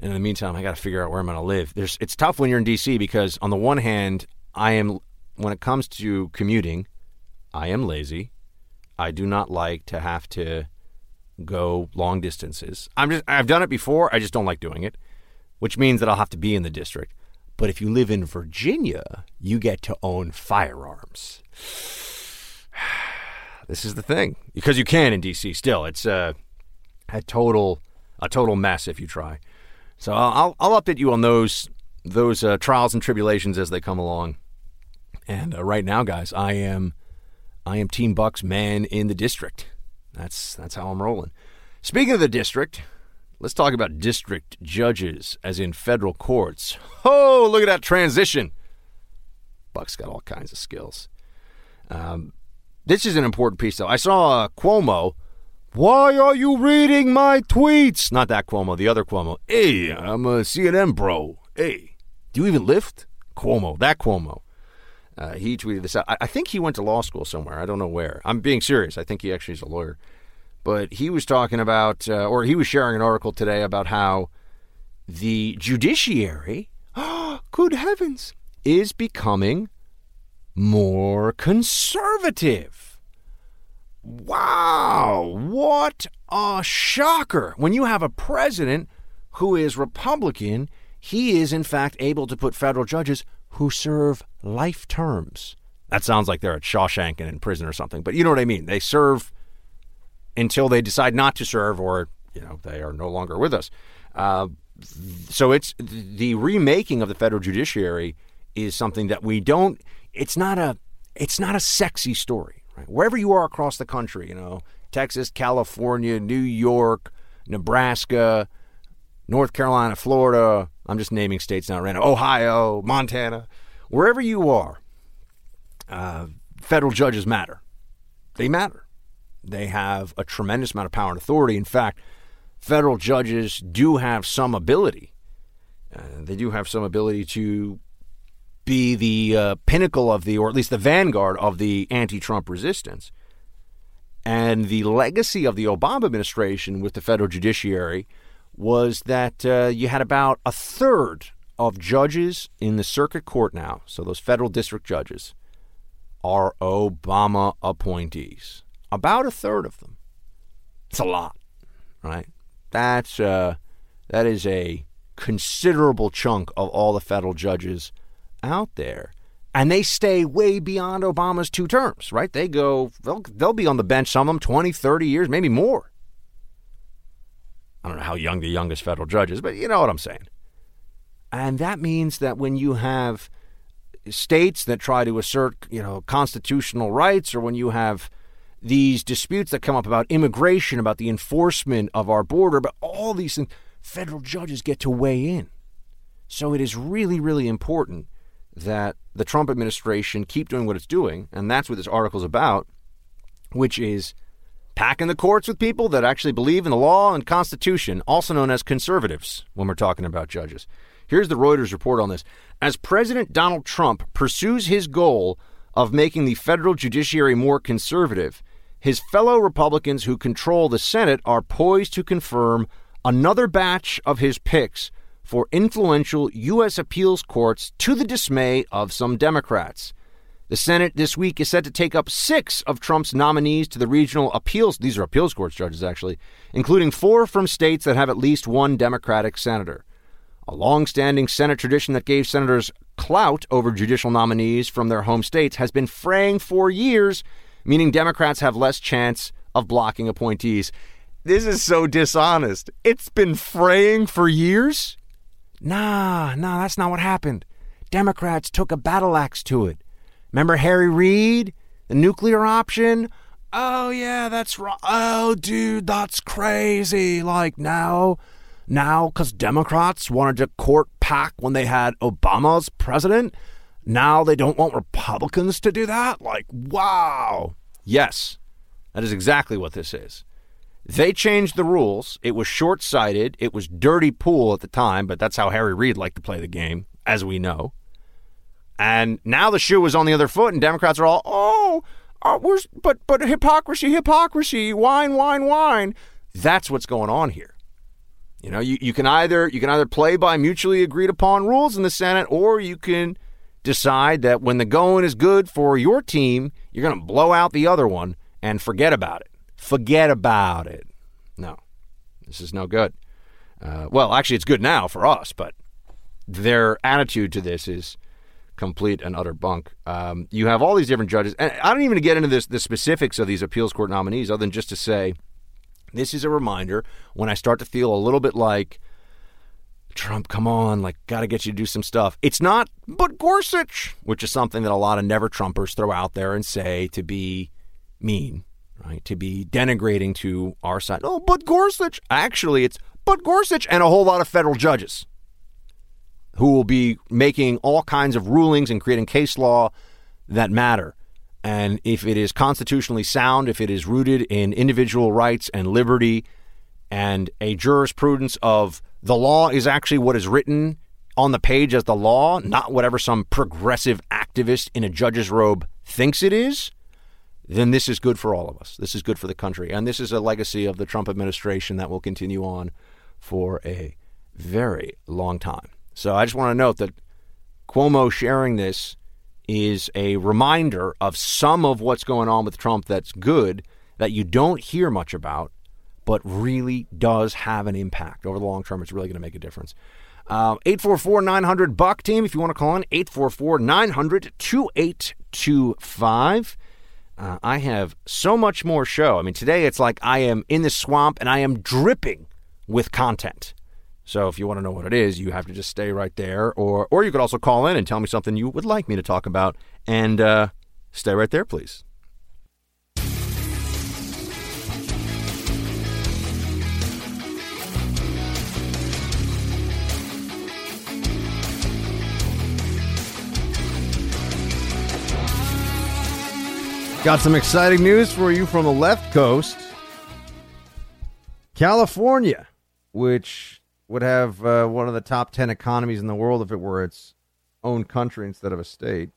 And in the meantime, I got to figure out where I'm going to live. There's, it's tough when you're in DC because on the one hand, I am when it comes to commuting, I am lazy. I do not like to have to go long distances. I'm just I've done it before. I just don't like doing it, which means that I'll have to be in the district. But if you live in Virginia, you get to own firearms. This is the thing because you can in DC still. It's a, a total a total mess if you try. So I'll I'll update you on those those uh, trials and tribulations as they come along. And uh, right now, guys, I am I am Team Bucks man in the district. That's that's how I'm rolling. Speaking of the district, Let's talk about district judges, as in federal courts. Oh, look at that transition. Buck's got all kinds of skills. Um, this is an important piece, though. I saw uh, Cuomo. Why are you reading my tweets? Not that Cuomo, the other Cuomo. Hey, I'm a CNN bro. Hey, do you even lift? Cuomo, that Cuomo. Uh, he tweeted this out. I, I think he went to law school somewhere. I don't know where. I'm being serious. I think he actually is a lawyer but he was talking about, uh, or he was sharing an article today about how the judiciary, good heavens, is becoming more conservative. Wow, what a shocker. When you have a president who is Republican, he is in fact able to put federal judges who serve life terms. That sounds like they're at Shawshank and in prison or something, but you know what I mean. They serve until they decide not to serve or you know they are no longer with us. Uh, so it's the remaking of the federal judiciary is something that we don't. It's not a it's not a sexy story. Right? Wherever you are across the country, you know, Texas, California, New York, Nebraska, North Carolina, Florida. I'm just naming states now. Random. Ohio, Montana, wherever you are, uh, federal judges matter. They matter They have a tremendous amount of power and authority. In fact, federal judges do have some ability. Uh, they do have some ability to be the uh, pinnacle of the, or at least the vanguard of the anti Trump resistance. And the legacy of the Obama administration with the federal judiciary was that uh, you had about a third of judges in the circuit court now, so those federal district judges, are Obama appointees. About a third of them. It's a lot, right? That's uh, that is a considerable chunk of all the federal judges out there. And they stay way beyond Obama's two terms, right? They go, they'll, they'll be on the bench, some of them 20, 30 years, maybe more. I don't know how young the youngest federal judge is, but you know what I'm saying. And that means that when you have states that try to assert, you know, constitutional rights, or when you have these disputes that come up about immigration, about the enforcement of our border, but all these things, federal judges get to weigh in. So it is really, really important that the Trump administration keep doing what it's doing, and that's what this article is about, which is packing the courts with people that actually believe in the law and Constitution, also known as conservatives, when we're talking about judges. Here's the Reuters report on this. As President Donald Trump pursues his goal of making the federal judiciary more conservative, his fellow Republicans who control the Senate are poised to confirm another batch of his picks for influential U.S. appeals courts to the dismay of some Democrats. The Senate this week is set to take up six of Trump's nominees to the regional appeals. These are appeals courts judges, actually, including four from states that have at least one Democratic senator. A long-standing Senate tradition that gave senators clout over judicial nominees from their home states has been fraying for years, meaning Democrats have less chance of blocking appointees. This is so dishonest. It's been fraying for years? Nah, nah, that's not what happened. Democrats took a battle axe to it. Remember Harry Reid? The nuclear option? Oh, yeah, that's right. Oh, dude, that's crazy. Like now, now, because Democrats wanted to court pack when they had Obama as president, now they don't want Republicans to do that? Like, wow. Yes, that is exactly what this is. They changed the rules. It was short sighted. It was dirty pool at the time, but that's how Harry Reid liked to play the game, as we know. And now the shoe is on the other foot, and Democrats are all, oh, uh, where's, but but hypocrisy, hypocrisy, whine, whine, whine. That's what's going on here. You know, you, you can either you can either play by mutually agreed upon rules in the Senate, or you can decide that when the going is good for your team, you're going to blow out the other one and forget about it. Forget about it. No, this is no good. Uh, well, actually, it's good now for us, but their attitude to this is complete and utter bunk. Um, you have all these different judges, and I don't even get into this the specifics of these appeals court nominees, other than just to say this is a reminder when I start to feel a little bit like Trump, come on, like, got to get you to do some stuff. It's not, but Gorsuch, which is something that a lot of never Trumpers throw out there and say to be mean right? To be denigrating to our side. Oh, but Gorsuch. Actually, it's but Gorsuch and a whole lot of federal judges who will be making all kinds of rulings and creating case law that matter. And if it is constitutionally sound, if it is rooted in individual rights and liberty and a jurisprudence of the law is actually what is written on the page as the law, not whatever some progressive activist in a judge's robe thinks it is, then this is good for all of us. This is good for the country. And this is a legacy of the Trump administration that will continue on for a very long time. So I just want to note that Cuomo sharing this is a reminder of some of what's going on with Trump that's good that you don't hear much about, but really does have an impact over the long term. It's really going to make a difference. Uh, 844 900 Buck team, if you want to call in, 844 900 2825. Uh, I have so much more show. I mean, today it's like I am in the swamp and I am dripping with content. So if you want to know what it is, you have to just stay right there, or or you could also call in and tell me something you would like me to talk about, and uh, stay right there, please. Got some exciting news for you from the left coast. California, which would have uh, one of the top 10 economies in the world if it were its own country instead of a state.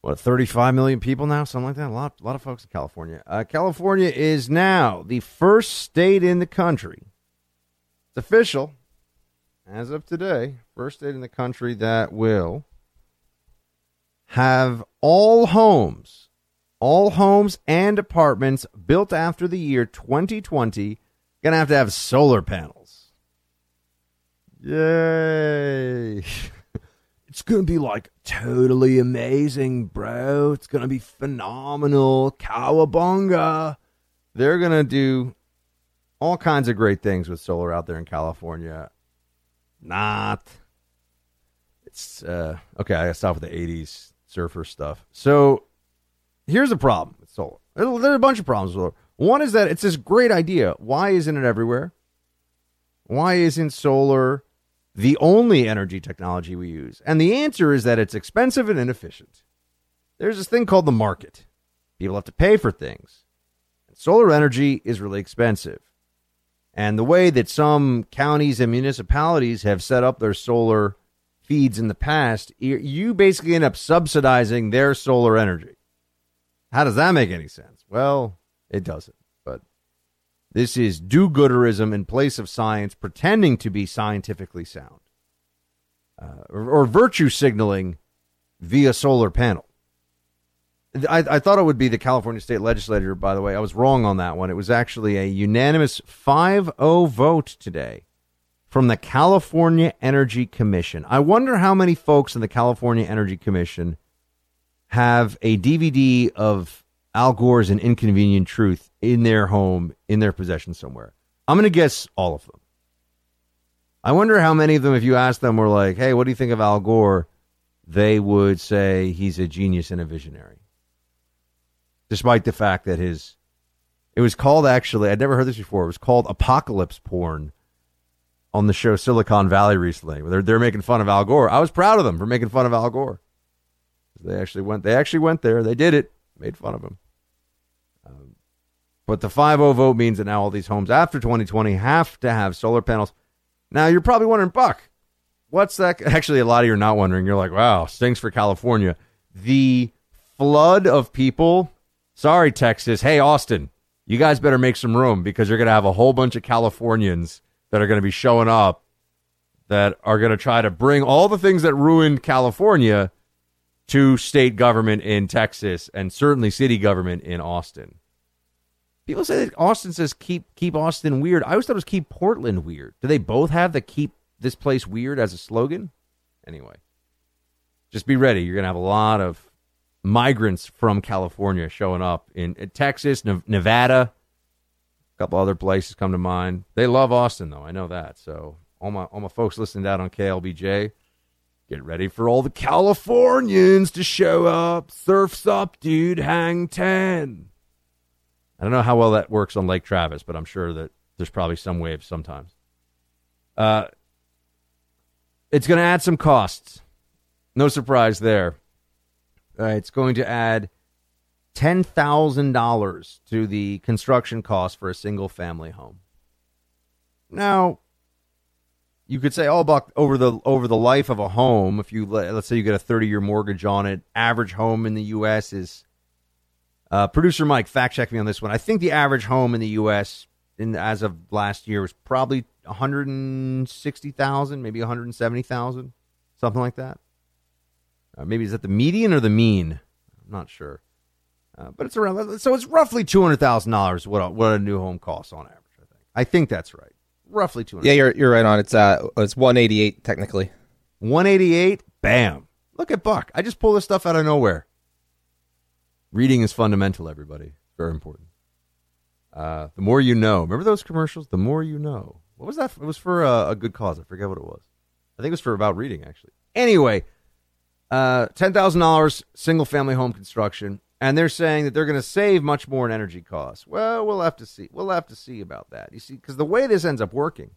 What, 35 million people now? Something like that? A lot, a lot of folks in California. Uh, California is now the first state in the country. It's official as of today. First state in the country that will have all homes all homes and apartments built after the year 2020 going to have to have solar panels. Yay. it's going to be like totally amazing, bro. It's going to be phenomenal. Cowabunga. They're going to do all kinds of great things with solar out there in California. Not. It's, uh, okay, I got to stop with the 80s surfer stuff. So here's a problem with solar. There's a bunch of problems with solar. One is that it's this great idea. Why isn't it everywhere? Why isn't solar the only energy technology we use? And the answer is that it's expensive and inefficient. There's this thing called the market. People have to pay for things. And solar energy is really expensive. And the way that some counties and municipalities have set up their solar feeds in the past, you basically end up subsidizing their solar energy. How does that make any sense? Well, it doesn't. But this is do gooderism in place of science, pretending to be scientifically sound, uh, or, or, virtue signaling via solar panel. I, I thought it would be the California state legislature, by the way. I was wrong on that one. It was actually a unanimous 5 0 vote today from the California Energy Commission. I wonder how many folks in the California Energy Commission have a DVD of Al Gore's An Inconvenient Truth in their home, in their possession somewhere. I'm going to guess all of them. I wonder how many of them, if you ask them, were like, hey, what do you think of Al Gore? They would say he's a genius and a visionary. Despite the fact that his, it was called actually, I'd never heard this before, it was called apocalypse porn on the show Silicon Valley recently. They're, they're making fun of Al Gore. I was proud of them for making fun of Al Gore. They actually went. They actually went there. They did it. Made fun of him. Um, but the 5-0 vote means that now all these homes after 2020 have to have solar panels. Now you're probably wondering, Buck, what's that? Actually, a lot of you are not wondering. You're like, wow, stinks for California. The flood of people. Sorry, Texas. Hey, Austin, you guys better make some room because you're going to have a whole bunch of Californians that are going to be showing up that are going to try to bring all the things that ruined California to state government in Texas and certainly city government in Austin. People say that Austin says keep keep Austin weird. I always thought it was keep Portland weird. Do they both have the keep this place weird as a slogan? Anyway, just be ready. You're gonna have a lot of migrants from California showing up in, in Texas, Nevada, a couple other places come to mind. They love Austin though. I know that. So all my all my folks listening out on KLBJ, Get ready for all the Californians to show up. Surf's up, dude. Hang 10. I don't know how well that works on Lake Travis, but I'm sure that there's probably some waves sometimes. Uh, it's going to add some costs. No surprise there. Uh, it's going to add $10,000 to the construction cost for a single family home. Now, you could say, oh, Buck, over the over the life of a home, if you let's say you get a 30 year mortgage on it, average home in the U.S. is. Uh, Producer Mike, fact check me on this one. I think the average home in the U.S. in as of last year was probably 160,000, maybe 170,000, something like that. Uh, maybe is that the median or the mean? I'm not sure, uh, but it's around. So it's roughly two hundred thousand dollars. What a, what a new home costs on average. I think. I think that's right roughly 200. Yeah, you're you're right on. It's uh it's 188 technically. 188. Bam. Look at Buck. I just pull this stuff out of nowhere. Reading is fundamental, everybody. Very important. Uh, the more you know. Remember those commercials? The more you know. What was that? It was for a, a good cause. I forget what it was. I think it was for about reading, actually. Anyway, uh, $10,000 single family home construction and they're saying that they're going to save much more in energy costs. Well, we'll have to see. We'll have to see about that. You see, because the way this ends up working,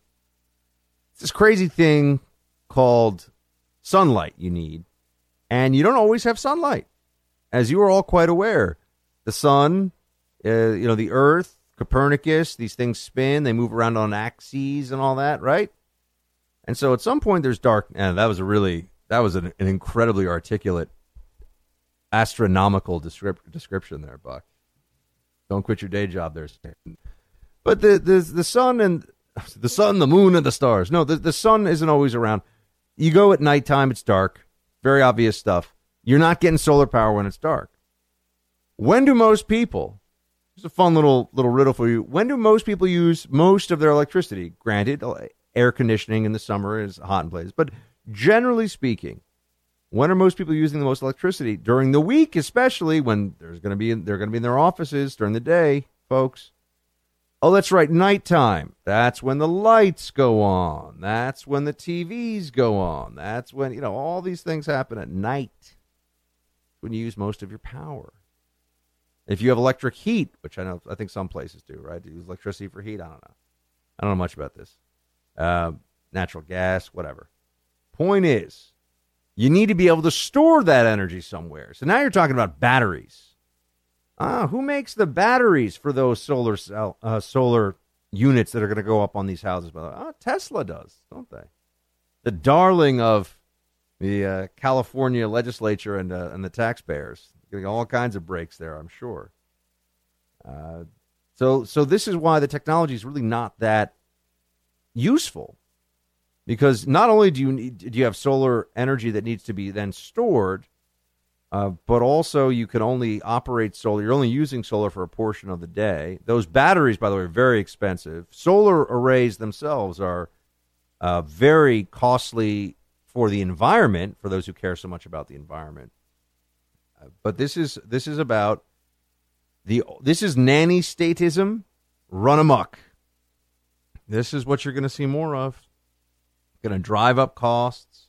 it's this crazy thing called sunlight you need, and you don't always have sunlight, as you are all quite aware. the sun, uh, you know, the Earth, Copernicus. These things spin; they move around on axes and all that, right? And so, at some point, there's dark. And that was a really that was an, an incredibly articulate, astronomical descrip- description there, Buck. Don't quit your day job, there. But the the the sun and the sun, the moon, and the stars. No, the the sun isn't always around. You go at nighttime; it's dark. Very obvious stuff. You're not getting solar power when it's dark. When do most people? It's a fun little little riddle for you. When do most people use most of their electricity? Granted, air conditioning in the summer is hot in places, but generally speaking, when are most people using the most electricity during the week, especially when there's going to be they're going to be in their offices during the day, folks? Oh, that's right, nighttime. That's when the lights go on. That's when the TVs go on. That's when you know all these things happen at night. When you use most of your power. If you have electric heat, which I know, I think some places do, right? use electricity for heat. I don't know. I don't know much about this. Uh, natural gas, whatever. Point is, you need to be able to store that energy somewhere. So now you're talking about batteries. Ah, who makes the batteries for those solar cell, uh, solar units that are going to go up on these houses? Ah, Tesla does, don't they? The darling of the uh, California legislature and uh, and the taxpayers getting all kinds of breaks there, I'm sure. Uh, so so this is why the technology is really not that useful, because not only do you need, do you have solar energy that needs to be then stored, uh, but also you can only operate solar. You're only using solar for a portion of the day. Those batteries, by the way, are very expensive. Solar arrays themselves are uh, very costly for the environment. For those who care so much about the environment, uh, but this is this is about the this is nanny statism run amok. This is what you're going to see more of. Going to drive up costs.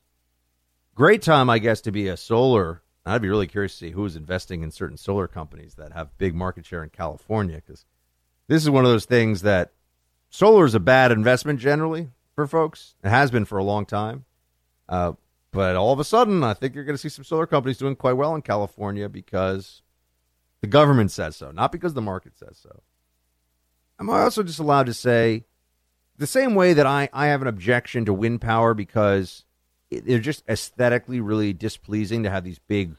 Great time, I guess, to be a solar I'd be really curious to see who's investing in certain solar companies that have big market share in California because this is one of those things that solar is a bad investment generally for folks. It has been for a long time. Uh, but all of a sudden, I think you're going to see some solar companies doing quite well in California because the government says so, not because the market says so. Am I'm also just allowed to say the same way that I, I have an objection to wind power because they're just aesthetically really displeasing to have these big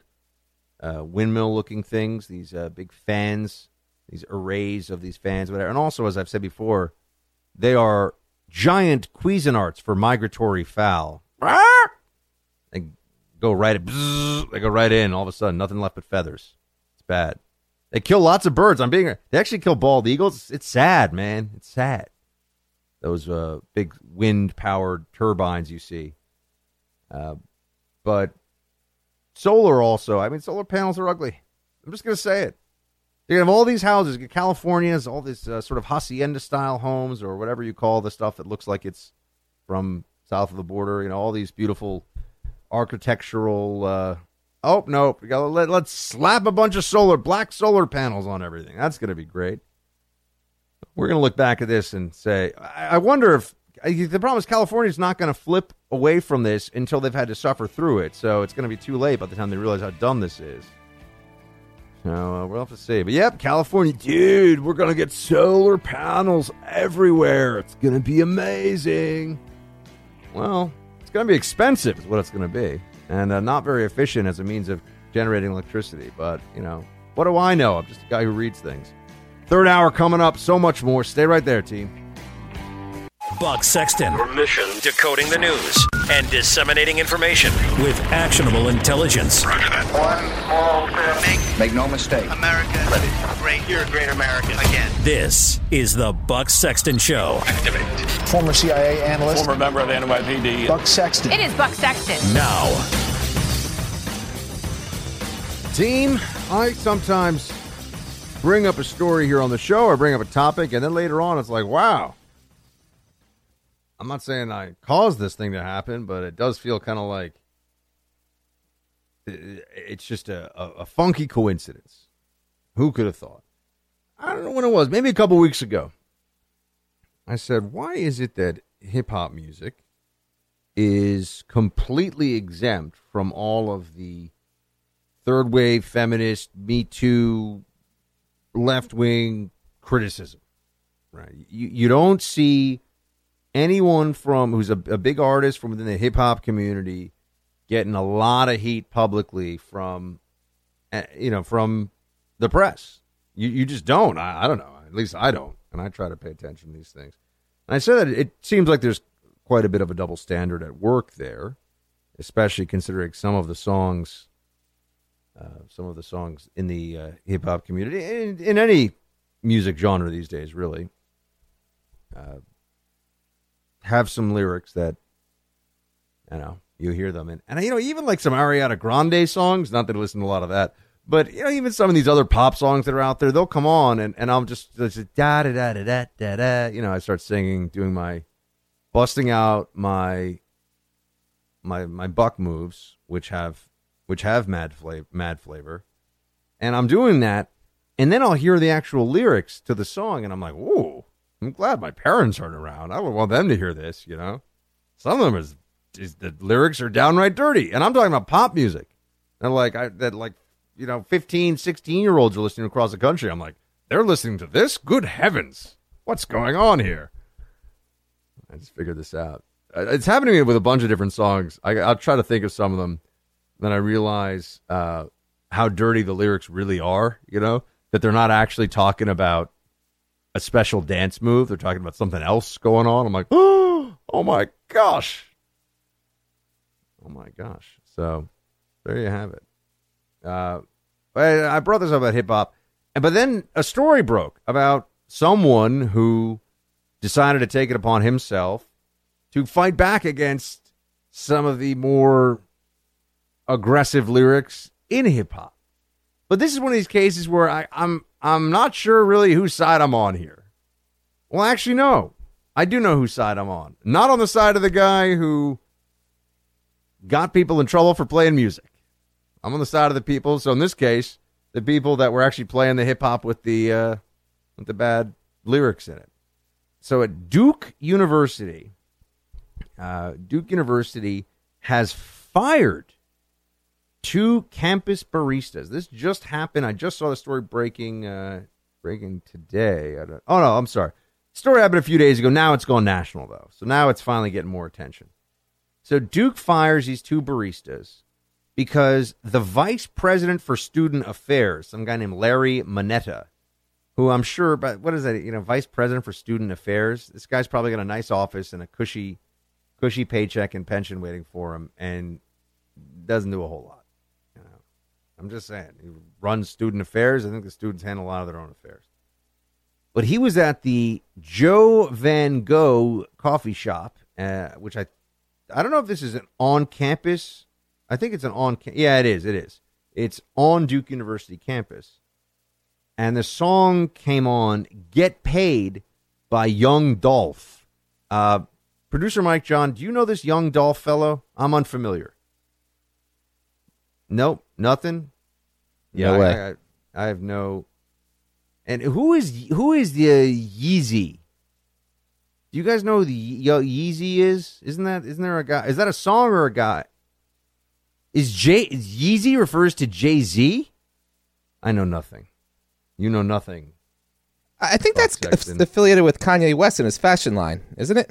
uh, windmill looking things, these uh, big fans, these arrays of these fans, whatever. And also, as I've said before, they are giant Cuisinarts for migratory fowl. They go right, they go right in. All of a sudden, nothing left but feathers. It's bad. They kill lots of birds. I'm being. They actually kill bald eagles. It's sad, man. It's sad. Those uh, big wind powered turbines you see. Uh, but solar also. I mean, solar panels are ugly. I'm just going to say it. You have all these houses, California's, all these uh, sort of hacienda style homes or whatever you call the stuff that looks like it's from south of the border. You know, all these beautiful architectural. Uh, oh no, we gotta let, let's slap a bunch of solar black solar panels on everything. That's going to be great. We're going to look back at this and say, I, I wonder if the problem is California's not going to flip away from this until they've had to suffer through it. So it's going to be too late by the time they realize how dumb this is. So uh, we'll have to see. But yep, California, dude, we're going to get solar panels everywhere. It's going to be amazing. Well, it's going to be expensive, is what it's going to be, and uh, not very efficient as a means of generating electricity. But, you know, what do I know? I'm just a guy who reads things. Third hour coming up, so much more. Stay right there, team. Buck Sexton. Your mission decoding the news and disseminating information with actionable intelligence. Roger that. One small step. Make, Make no mistake. America ready. Great. You're a great American again. This is the Buck Sexton Show. Activate. Former CIA analyst. Former member of the NYPD. Buck Sexton. It is Buck Sexton. Now. Team, I sometimes bring up a story here on the show or bring up a topic, and then later on it's like, wow I'm not saying I caused this thing to happen, but it does feel kind of like it's just a, a, a, funky coincidence. Who could have thought? I don't know when it was, maybe a couple weeks ago. I said, why is it that hip hop music is completely exempt from all of the third wave feminist, Me Too, left wing criticism. Right. You you don't see anyone from who's a, a big artist from within the hip hop community getting a lot of heat publicly from uh, you know from the press. You you just don't. I, I don't know. At least I don't, and I try to pay attention to these things. And I said that it seems like there's quite a bit of a double standard at work there, especially considering some of the songs, some of the songs in the uh, hip hop community, in, in any music genre these days, really, uh, have some lyrics that, you know, you hear them. And, and, you know, even like some Ariana Grande songs, not that I listen to a lot of that, but, you know, even some of these other pop songs that are out there, they'll come on and, and I'll just, just da da da da da da da. You know, I start singing, doing my, busting out my, my, my buck moves, which have, which have mad flavor, mad flavor. And I'm doing that. And then I'll hear the actual lyrics to the song and I'm like, ooh, I'm glad my parents aren't around. I don't want them to hear this, you know? Some of them is, is the lyrics are downright dirty. And I'm talking about pop music. And like, I, that like, you know, 15, 16 year olds are listening across the country. I'm like, they're listening to this? Good heavens. What's going on here? I just figured this out. It's happening with a bunch of different songs. I, I'll try to think of some of them. Then I realize uh, how dirty the lyrics really are, you know, that they're not actually talking about a special dance move. They're talking about something else going on. I'm like, oh my gosh. Oh my gosh. So there you have it. Uh, I, I brought this up about hip hop, but then a story broke about someone who decided to take it upon himself to fight back against some of the more aggressive lyrics in hip hop. But this is one of these cases where I, I'm I'm not sure really whose side I'm on here. Well, actually, no. I do know whose side I'm on. Not on the side of the guy who got people in trouble for playing music. I'm on the side of the people. So in this case, the people that were actually playing the hip hop with the uh, with the bad lyrics in it. So at Duke University, uh, Duke University has fired two campus baristas. This just happened. I just saw the story breaking uh, breaking today. Oh no, I'm sorry. Story happened a few days ago. Now it's gone national though. So now it's finally getting more attention. So Duke fires these two baristas because the vice president for student affairs, some guy named Larry Moneta, who I'm sure, but what is that? You know, vice president for student affairs. This guy's probably got a nice office and a cushy, cushy paycheck and pension waiting for him, and doesn't do a whole lot. I'm just saying, he runs student affairs. I think the students handle a lot of their own affairs. But he was at the Joe Van Gogh coffee shop, uh, which I, I don't know if this is an on-campus. I think it's an on. Yeah, it is. It is. It's on Duke University campus and the song came on "Get Paid" by Young Dolph. Uh, Producer Mike John, do you know this Young Dolph fellow? I'm unfamiliar. Nope, nothing. No I-. I, I, have no. And who is who is the Yeezy? Do you guys know who the Yeezy is? Isn't that isn't there a guy? Is that a song or a guy? Is Jay is Yeezy refers to Jay Z? I know nothing. You know nothing. I think that's affiliated with Kanye West and his fashion line, isn't it?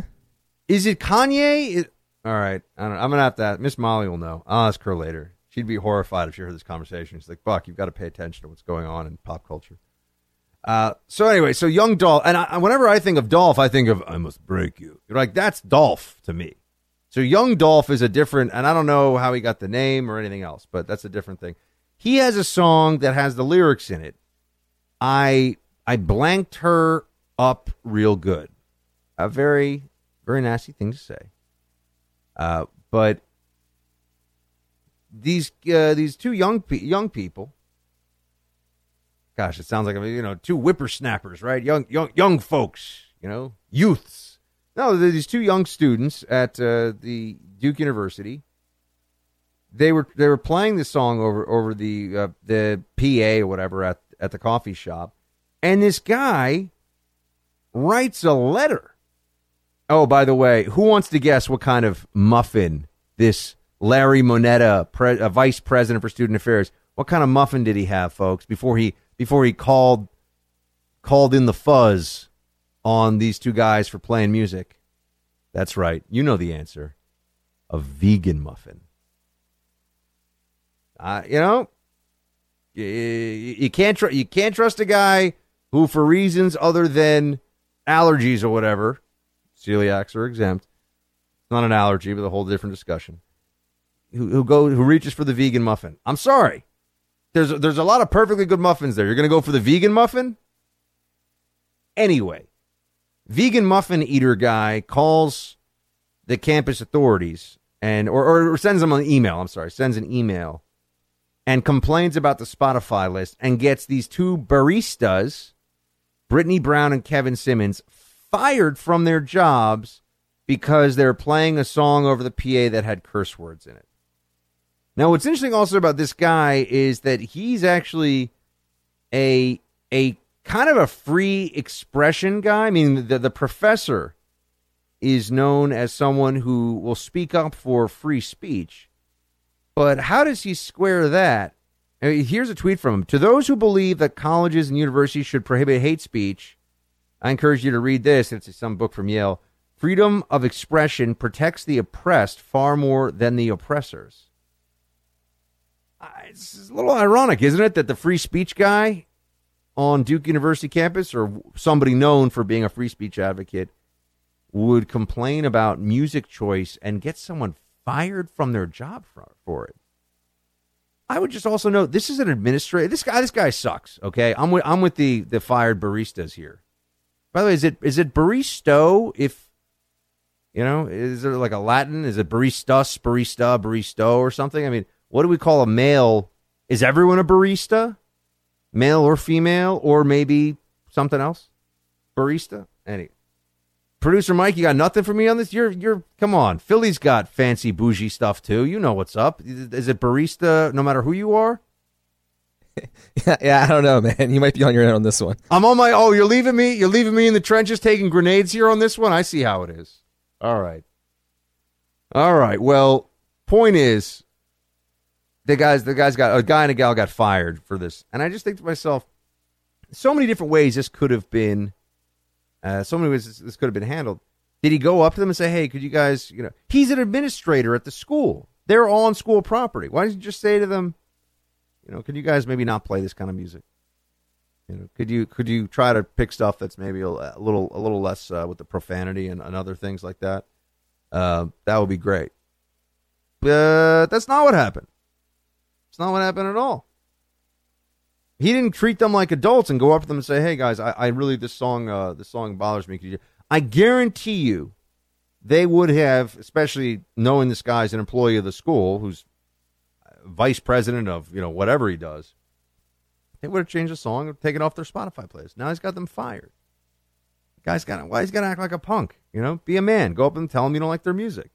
Is it Kanye? All right, I don't, I'm gonna have to. Miss Molly will know. I'll ask her later. She'd be horrified if she heard this conversation. She's like, "Buck, you've got to pay attention to what's going on in pop culture." Uh, so anyway, so young Dolph, and I, whenever I think of Dolph, I think of "I must break you." You're like, that's Dolph to me. So young Dolph is a different, and I don't know how he got the name or anything else, but that's a different thing. He has a song that has the lyrics in it. I I blanked her up real good. A very very nasty thing to say. Uh, but these uh, these two young pe- young people, gosh, it sounds like you know two whippersnappers, right? Young young young folks, you know, youths. No, these two young students at uh, the Duke University. They were they were playing the song over over the uh, the PA or whatever at at the coffee shop, and this guy writes a letter. Oh, by the way, who wants to guess what kind of muffin this Larry Moneta, pre- uh, vice president for student affairs, what kind of muffin did he have, folks? Before he before he called called in the fuzz on these two guys for playing music? That's right. You know the answer. A vegan muffin. Uh, you know, you, you can't tr- you can't trust a guy who, for reasons other than allergies or whatever, celiacs are exempt. It's not an allergy, but a whole different discussion. Who, who go who reaches for the vegan muffin? I'm sorry. There's there's a lot of perfectly good muffins there. You're going to go for the vegan muffin? Anyway, vegan muffin eater guy calls the campus authorities and or, or sends them an email. I'm sorry, sends an email and complains about the Spotify list and gets these two baristas, Brittany Brown and Kevin Simmons, fired from their jobs because they're playing a song over the PA that had curse words in it. Now, what's interesting also about this guy is that he's actually a a kind of a free expression guy. I mean, the the professor is known as someone who will speak up for free speech. But how does he square that? I mean, here's a tweet from him. To those who believe that colleges and universities should prohibit hate speech, I encourage you to read this. It's some book from Yale. Freedom of expression protects the oppressed far more than the oppressors. It's a little ironic, isn't it, that the free speech guy on Duke University campus, or somebody known for being a free speech advocate, would complain about music choice and get someone fired from their job for, for it. I would just also note this is an administrator. This guy, this guy sucks. Okay, I'm with I'm with the the fired baristas here. By the way, is it is it baristo? If you know, is there like a Latin? Is it baristas, barista, baristo, or something? I mean, what do we call a male? Is everyone a barista, male or female, or maybe something else? Barista. Any producer Mike, you got nothing for me on this? You're you're come on. Philly's got fancy bougie stuff too. You know what's up. Is it barista? No matter who you are. yeah, yeah, I don't know, man. You might be on your own on this one. I'm on my. Oh, you're leaving me. You're leaving me in the trenches taking grenades here on this one. I see how it is. All right. All right. Well, point is, the guys, the guys got a guy and a gal got fired for this, and I just think to myself, so many different ways this could have been. Uh, so many ways this, this could have been handled. Did he go up to them and say, "Hey, could you guys, you know, he's an administrator at the school. They're all on school property. Why didn't you just say to them, you know, could you guys maybe not play this kind of music? You know, could you could you try to pick stuff that's maybe a, a little a little less uh, with the profanity and, and other things like that? Uh, that would be great. But that's not what happened. It's not what happened at all. He didn't treat them like adults and go up to them and say, "Hey guys, I, I really this song uh, this song bothers me." I guarantee you, they would have, especially knowing this guy's an employee of the school, who's vice president of you know whatever he does. They would have changed the song and taken off their Spotify plays. Now he's got them fired. guy's got why he's got to act like a punk? You know, be a man. Go up and tell them you don't like their music.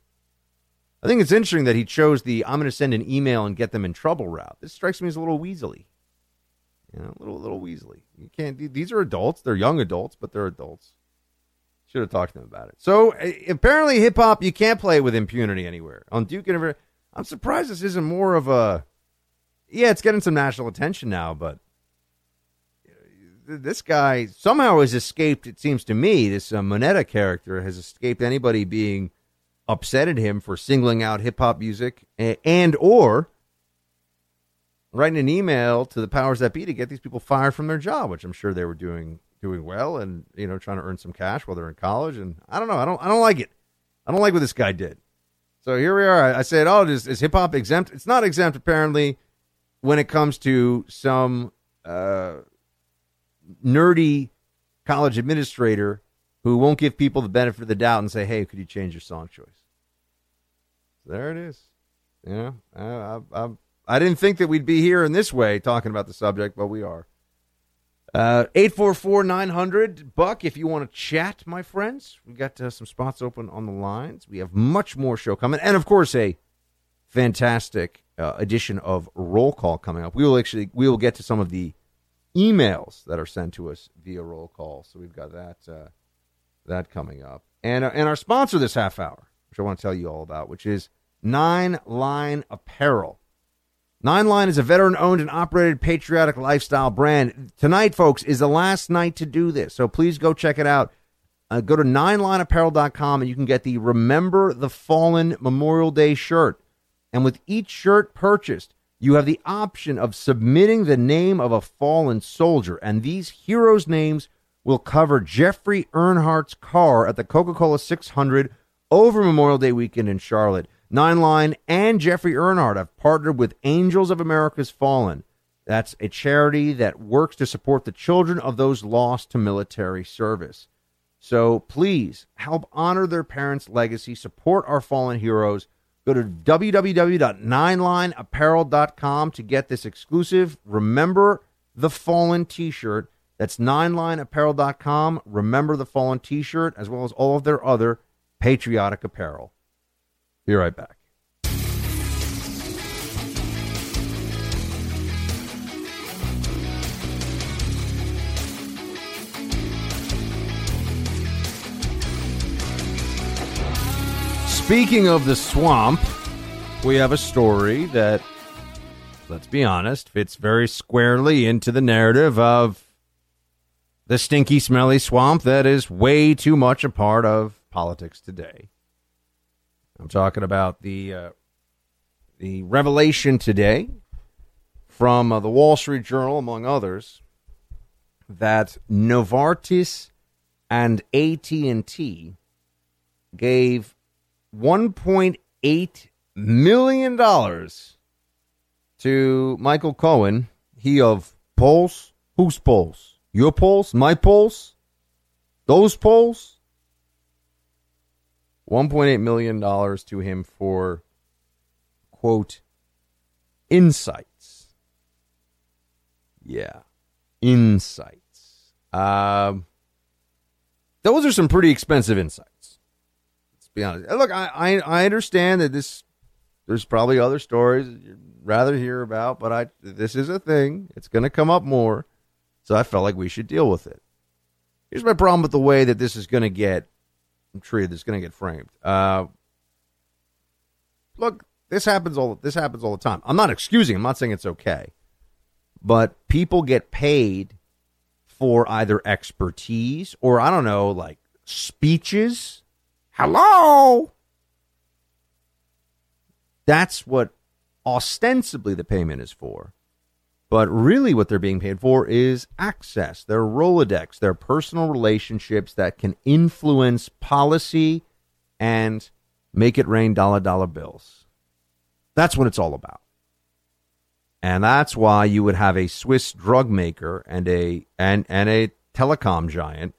I think it's interesting that he chose the "I'm going to send an email and get them in trouble" route. This strikes me as a little weaselly. You know, a little little weaselly. You can't. These are adults. They're young adults, but they're adults. Should have talked to them about it. So uh, apparently, hip hop you can't play with impunity anywhere on Duke and I'm surprised this isn't more of a. Yeah, it's getting some national attention now, but this guy somehow has escaped. It seems to me this uh, Moneta character has escaped anybody being upset at him for singling out hip hop music and, and or writing an email to the powers that be to get these people fired from their job, which I'm sure they were doing doing well and you know trying to earn some cash while they're in college. And I don't know, I don't I don't like it. I don't like what this guy did. So here we are. I, said, oh, is, is hip hop exempt? It's not exempt apparently when it comes to some uh, nerdy college administrator who won't give people the benefit of the doubt and say, hey, could you change your song choice? There it is. Yeah, I, I, I, I didn't think that we'd be here in this way talking about the subject, but we are. Uh, 844 900 Buck, if you want to chat, my friends. We got uh, some spots open on the lines. We have much more show coming. And of course, a fantastic uh, edition of Roll Call coming up. We will actually we will get to some of the emails that are sent to us via roll call. So we've got that uh, that coming up. And uh, and our sponsor this half hour, which I want to tell you all about, which is Nine Line Apparel. Nine Line is a veteran owned and operated patriotic lifestyle brand. Tonight, folks, is the last night to do this. So please go check it out. Uh, go to ninelineapparel.com and you can get the Remember the Fallen Memorial Day shirt. And with each shirt purchased, you have the option of submitting the name of a fallen soldier. And these heroes' names will cover Jeffrey Earnhardt's car at the Coca Cola 600 over Memorial Day weekend in Charlotte. Nine Line and Jeffrey Earnhardt have partnered with Angels of America's Fallen. That's a charity that works to support the children of those lost to military service. So please help honor their parents' legacy, support our fallen heroes. Go to www.ninelineapparel.com to get this exclusive Remember the Fallen t shirt. That's ninelineapparel.com. Remember the Fallen t shirt, as well as all of their other patriotic apparel. Be right back. Speaking of the swamp, we have a story that, let's be honest, fits very squarely into the narrative of the stinky, smelly swamp that is way too much a part of politics today. I'm talking about the uh, the revelation today from uh, the Wall Street Journal, among others, that Novartis and AT and T gave 1.8 million dollars to Michael Cohen, he of polls. Whose polls? Your polls? My polls? Those polls? $1.8 million to him for, quote, insights. Yeah, insights. Um, those are some pretty expensive insights. Let's be honest. Look, I, I, I understand that this, there's probably other stories you'd rather hear about, but I, this is a thing. It's going to come up more. So I felt like we should deal with it. Here's my problem with the way that this is going to get tree that's going to get framed. Uh, look, this happens all this happens all the time. I'm not excusing. I'm not saying it's okay, but people get paid for either expertise or I don't know, like speeches. Hello. That's what ostensibly the payment is for. But really, what they're being paid for is access, their Rolodex, their personal relationships that can influence policy and make it rain dollar dollar bills. That's what it's all about. And that's why you would have a Swiss drug maker and a and, and a telecom giant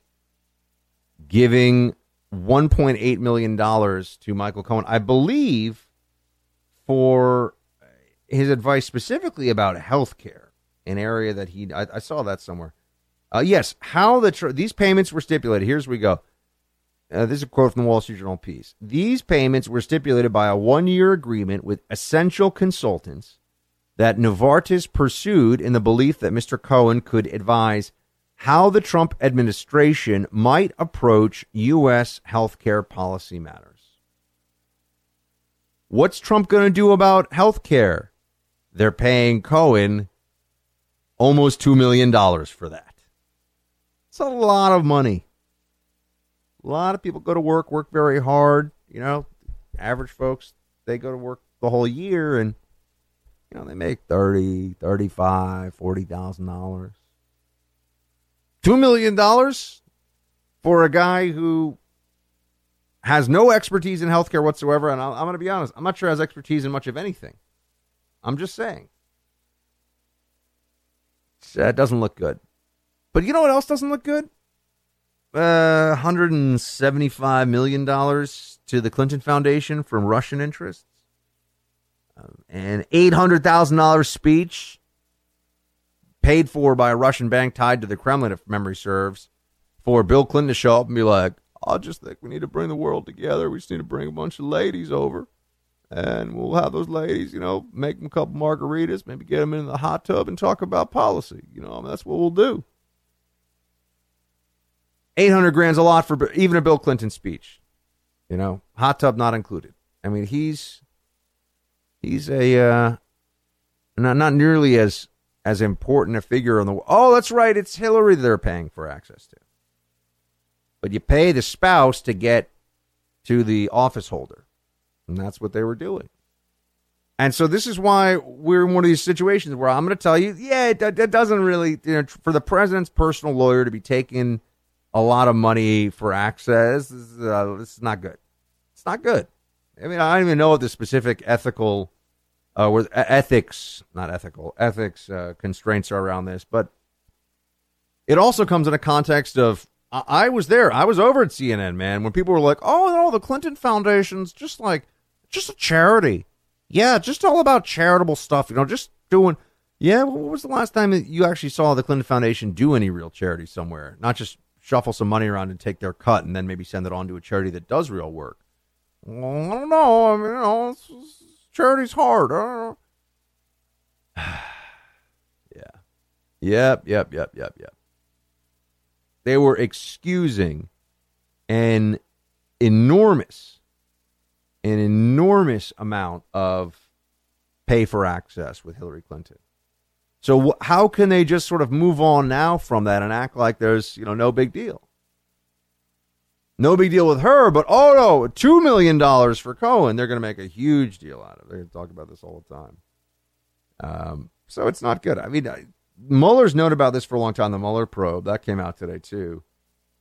giving 1.8 million dollars to Michael Cohen. I believe for his advice specifically about health care, an area that he I, I saw that somewhere. Uh, yes, how the tr- these payments were stipulated. Here's we go. Uh, this is a quote from the Wall Street Journal piece. These payments were stipulated by a one-year agreement with Essential Consultants that Novartis pursued in the belief that Mr. Cohen could advise how the Trump administration might approach U.S. healthcare policy matters. What's Trump going to do about healthcare? They're paying Cohen almost $2 million for that. It's a lot of money. A lot of people go to work, work very hard. You know, average folks, they go to work the whole year and, you know, they make 30, 35, $40,000. $2 million for a guy who has no expertise in healthcare whatsoever. And I'm going to be honest, I'm not sure has expertise in much of anything. I'm just saying. That doesn't look good. But you know what else doesn't look good? Uh, $175 million to the Clinton Foundation from Russian interests. Um, an $800,000 speech paid for by a Russian bank tied to the Kremlin, if memory serves, for Bill Clinton to show up and be like, I just think we need to bring the world together. We just need to bring a bunch of ladies over and we'll have those ladies, you know, make them a couple margaritas, maybe get them in the hot tub and talk about policy. You know, I mean, that's what we'll do. 800 grand's a lot for even a Bill Clinton speech. You know, hot tub not included. I mean, he's he's a uh, not not nearly as as important a figure on the. Oh, that's right, it's Hillary they're paying for access to. But you pay the spouse to get to the office holder, and that's what they were doing. And so this is why we're in one of these situations where I'm going to tell you, yeah, it doesn't really, you know, for the president's personal lawyer to be taking a lot of money for access, this is, uh, this is not good. It's not good. I mean, I don't even know what the specific ethical, uh, or ethics, not ethical, ethics uh, constraints are around this, but it also comes in a context of I, I was there, I was over at CNN, man, when people were like, "Oh, no, the Clinton Foundation's just like just a charity." Yeah, just all about charitable stuff. You know, just doing. Yeah, what was the last time that you actually saw the Clinton Foundation do any real charity somewhere? Not just shuffle some money around and take their cut and then maybe send it on to a charity that does real work. Well, I don't know. I mean, you know, it's, it's, charity's hard. yeah. Yep, yep, yep, yep, yep. They were excusing an enormous an enormous amount of pay for access with Hillary Clinton. So wh- how can they just sort of move on now from that and act like there's, you know, no big deal? No big deal with her, but oh no, two million dollars for Cohen. They're going to make a huge deal out of. it. They're going to talk about this all the time. Um, so it's not good. I mean, I, Mueller's known about this for a long time. The Mueller probe that came out today too,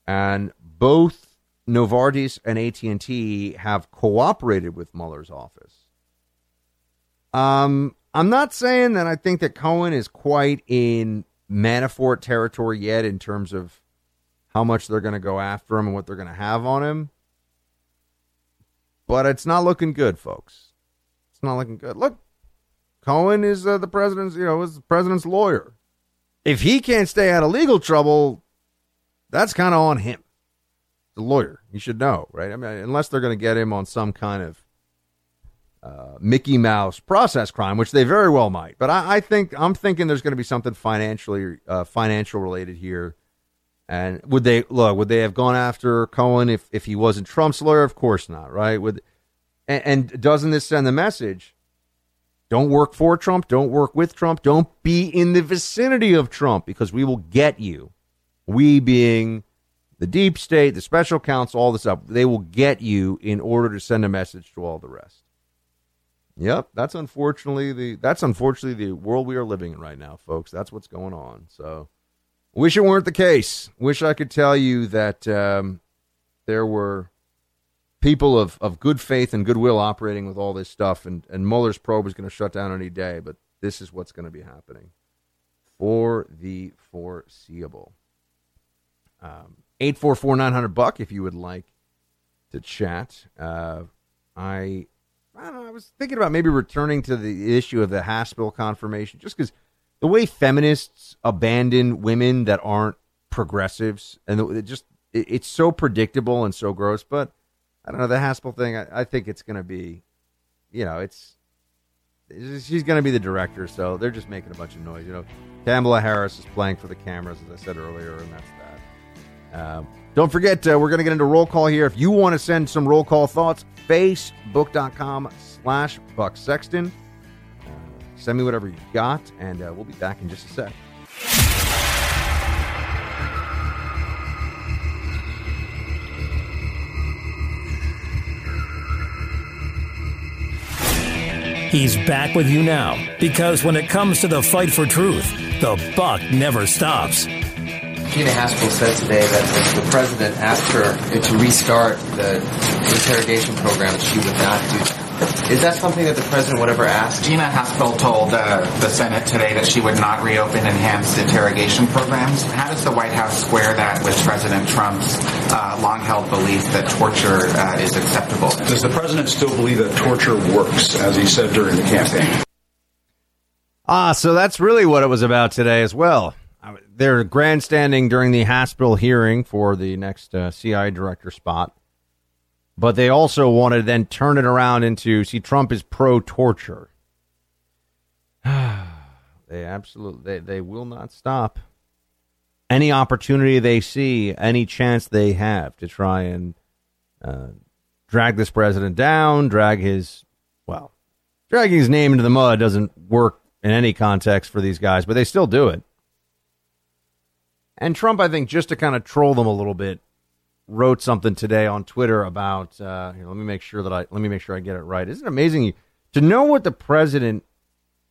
and both Novartis and AT&T have cooperated with Mueller's office. Um, I'm not saying that I think that Cohen is quite in Manafort territory yet in terms of how much they're going to go after him and what they're going to have on him. But it's not looking good, folks. It's not looking good. Look, Cohen is uh, the president's, you know, is the president's lawyer. If he can't stay out of legal trouble, that's kind of on him the lawyer. You should know, right? I mean, unless they're going to get him on some kind of uh, Mickey Mouse process crime, which they very well might. But I, I think I'm thinking there's going to be something financially uh, financial related here. And would they look? Would they have gone after Cohen if, if he wasn't Trump's lawyer? Of course not, right? Would and, and doesn't this send the message? Don't work for Trump. Don't work with Trump. Don't be in the vicinity of Trump because we will get you. We being the deep state, the special counsel, all this stuff, they will get you in order to send a message to all the rest. Yep, that's unfortunately the that's unfortunately the world we are living in right now, folks. That's what's going on. So, wish it weren't the case. Wish I could tell you that um, there were people of, of good faith and goodwill operating with all this stuff, and, and Mueller's probe is going to shut down any day. But this is what's going to be happening for the foreseeable. Um, 844 900 buck if you would like to chat. Uh, I I don't know. I was thinking about maybe returning to the issue of the Haspel confirmation, just because the way feminists abandon women that aren't progressives, and it just it, it's so predictable and so gross. But I don't know the Haspel thing. I, I think it's going to be, you know, it's she's going to be the director, so they're just making a bunch of noise. You know, Kamala Harris is playing for the cameras, as I said earlier, and that's uh, don't forget, uh, we're going to get into roll call here. If you want to send some roll call thoughts, facebook.com slash Buck Sexton. Uh, send me whatever you got, and uh, we'll be back in just a sec. He's back with you now because when it comes to the fight for truth, the buck never stops. Gina Haspel said today that if the president asked her to restart the interrogation program, she would not do that. Is that something that the president would ever ask? Gina Haspel told uh, the Senate today that she would not reopen enhanced interrogation programs. How does the White House square that with President Trump's uh, long-held belief that torture uh, is acceptable? Does the president still believe that torture works, as he said during the campaign? Ah, so that's really what it was about today as well they're grandstanding during the Haspel hearing for the next uh, CIA director spot, but they also want to then turn it around into see Trump is pro torture. they absolutely they, they will not stop. Any opportunity they see, any chance they have to try and uh, drag this president down, drag his well, dragging his name into the mud doesn't work in any context for these guys, but they still do it. And Trump, I think, just to kind of troll them a little bit, wrote something today on Twitter about. Uh, here, let me make sure that I let me make sure I get it right. Isn't it amazing to know what the president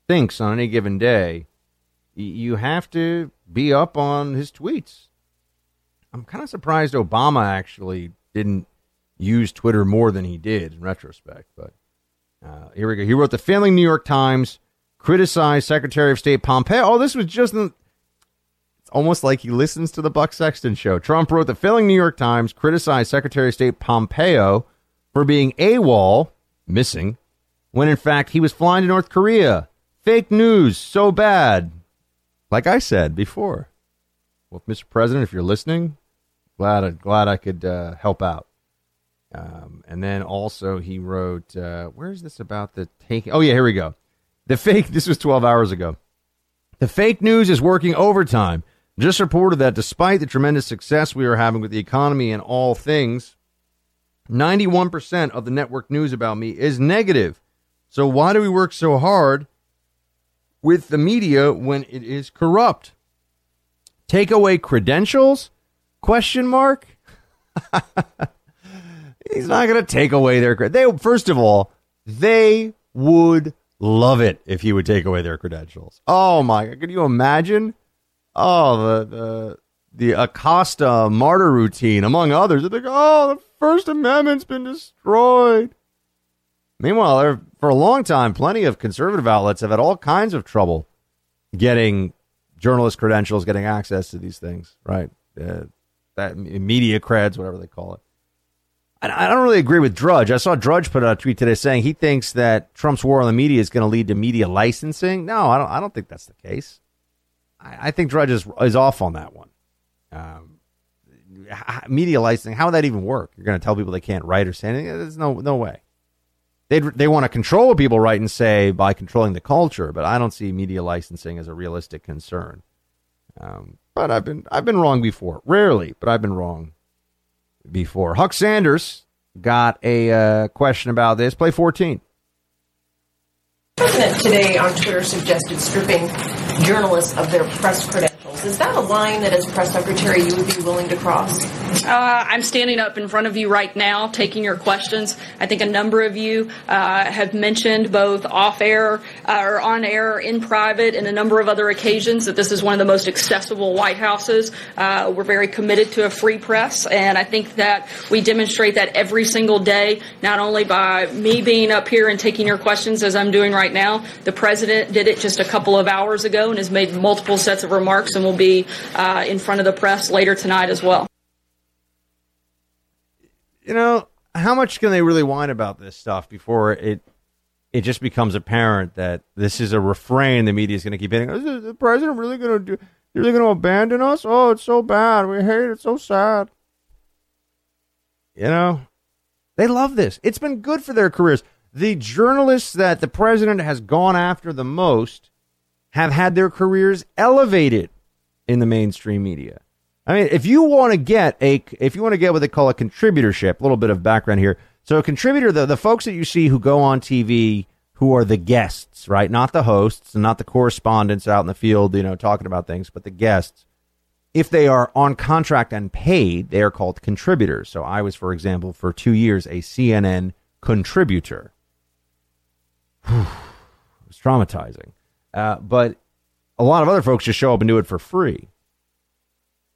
thinks on any given day? You have to be up on his tweets. I'm kind of surprised Obama actually didn't use Twitter more than he did in retrospect. But uh, here we go. He wrote the failing New York Times criticized Secretary of State Pompeo. Oh, this was just in, almost like he listens to the Buck Sexton show. Trump wrote the failing New York Times criticized Secretary of State Pompeo for being AWOL, missing, when in fact he was flying to North Korea. Fake news, so bad. Like I said before. Well, Mr. President, if you're listening, glad glad I could uh, help out. Um, and then also he wrote, uh, where's this about the taking? Oh yeah, here we go. The fake. This was 12 hours ago. The fake news is working overtime. Just reported that despite the tremendous success we are having with the economy and all things, 91% of the network news about me is negative. So why do we work so hard with the media when it is corrupt? Take away credentials? Question mark. He's not going to take away their credit. They first of all, they would love it if he would take away their credentials. Oh my! God! Can you imagine? Oh, the the the Acosta martyr routine, among others. They're like, oh, the First Amendment's been destroyed. Meanwhile, for a long time, plenty of conservative outlets have had all kinds of trouble getting journalist credentials, getting access to these things, right? Uh, that media creds, whatever they call it. I don't really agree with Drudge. I saw Drudge put out a tweet today saying he thinks that Trump's war on the media is going to lead to media licensing. No, I don't. I don't think that's the case. I, I think Drudge is is off on that one. Um, media licensing. How would that even work? You're going to tell people they can't write or say anything? There's no no way. They they want to control what people write and say by controlling the culture, but I don't see media licensing as a realistic concern. Um, but I've been I've been wrong before. Rarely, but I've been wrong before. Huck Sanders got a uh, question about this. Play 14. President today on Twitter suggested stripping journalists of their press credentials. Is that a line that, as press secretary, you would be willing to cross? Uh, I'm standing up in front of you right now, taking your questions. I think a number of you uh, have mentioned both off air uh, or on air, in private, and a number of other occasions that this is one of the most accessible White Houses. Uh, we're very committed to a free press, and I think that we demonstrate that every single day, not only by me being up here and taking your questions as I'm doing right now. The president did it just a couple of hours ago and has made multiple sets of remarks, and will be uh, in front of the press later tonight as well. You know, how much can they really whine about this stuff before it it just becomes apparent that this is a refrain the media is going to keep hitting? Is the president really going to do? Really going to abandon us? Oh, it's so bad. We hate it. It's so sad. You know, they love this. It's been good for their careers. The journalists that the president has gone after the most have had their careers elevated in the mainstream media. I mean, if you want to get a, if you want to get what they call a contributorship, a little bit of background here. So a contributor, the, the folks that you see who go on TV, who are the guests, right? Not the hosts and not the correspondents out in the field, you know, talking about things, but the guests. If they are on contract and paid, they are called contributors. So I was, for example, for two years, a CNN contributor. it was traumatizing. Uh, but a lot of other folks just show up and do it for free.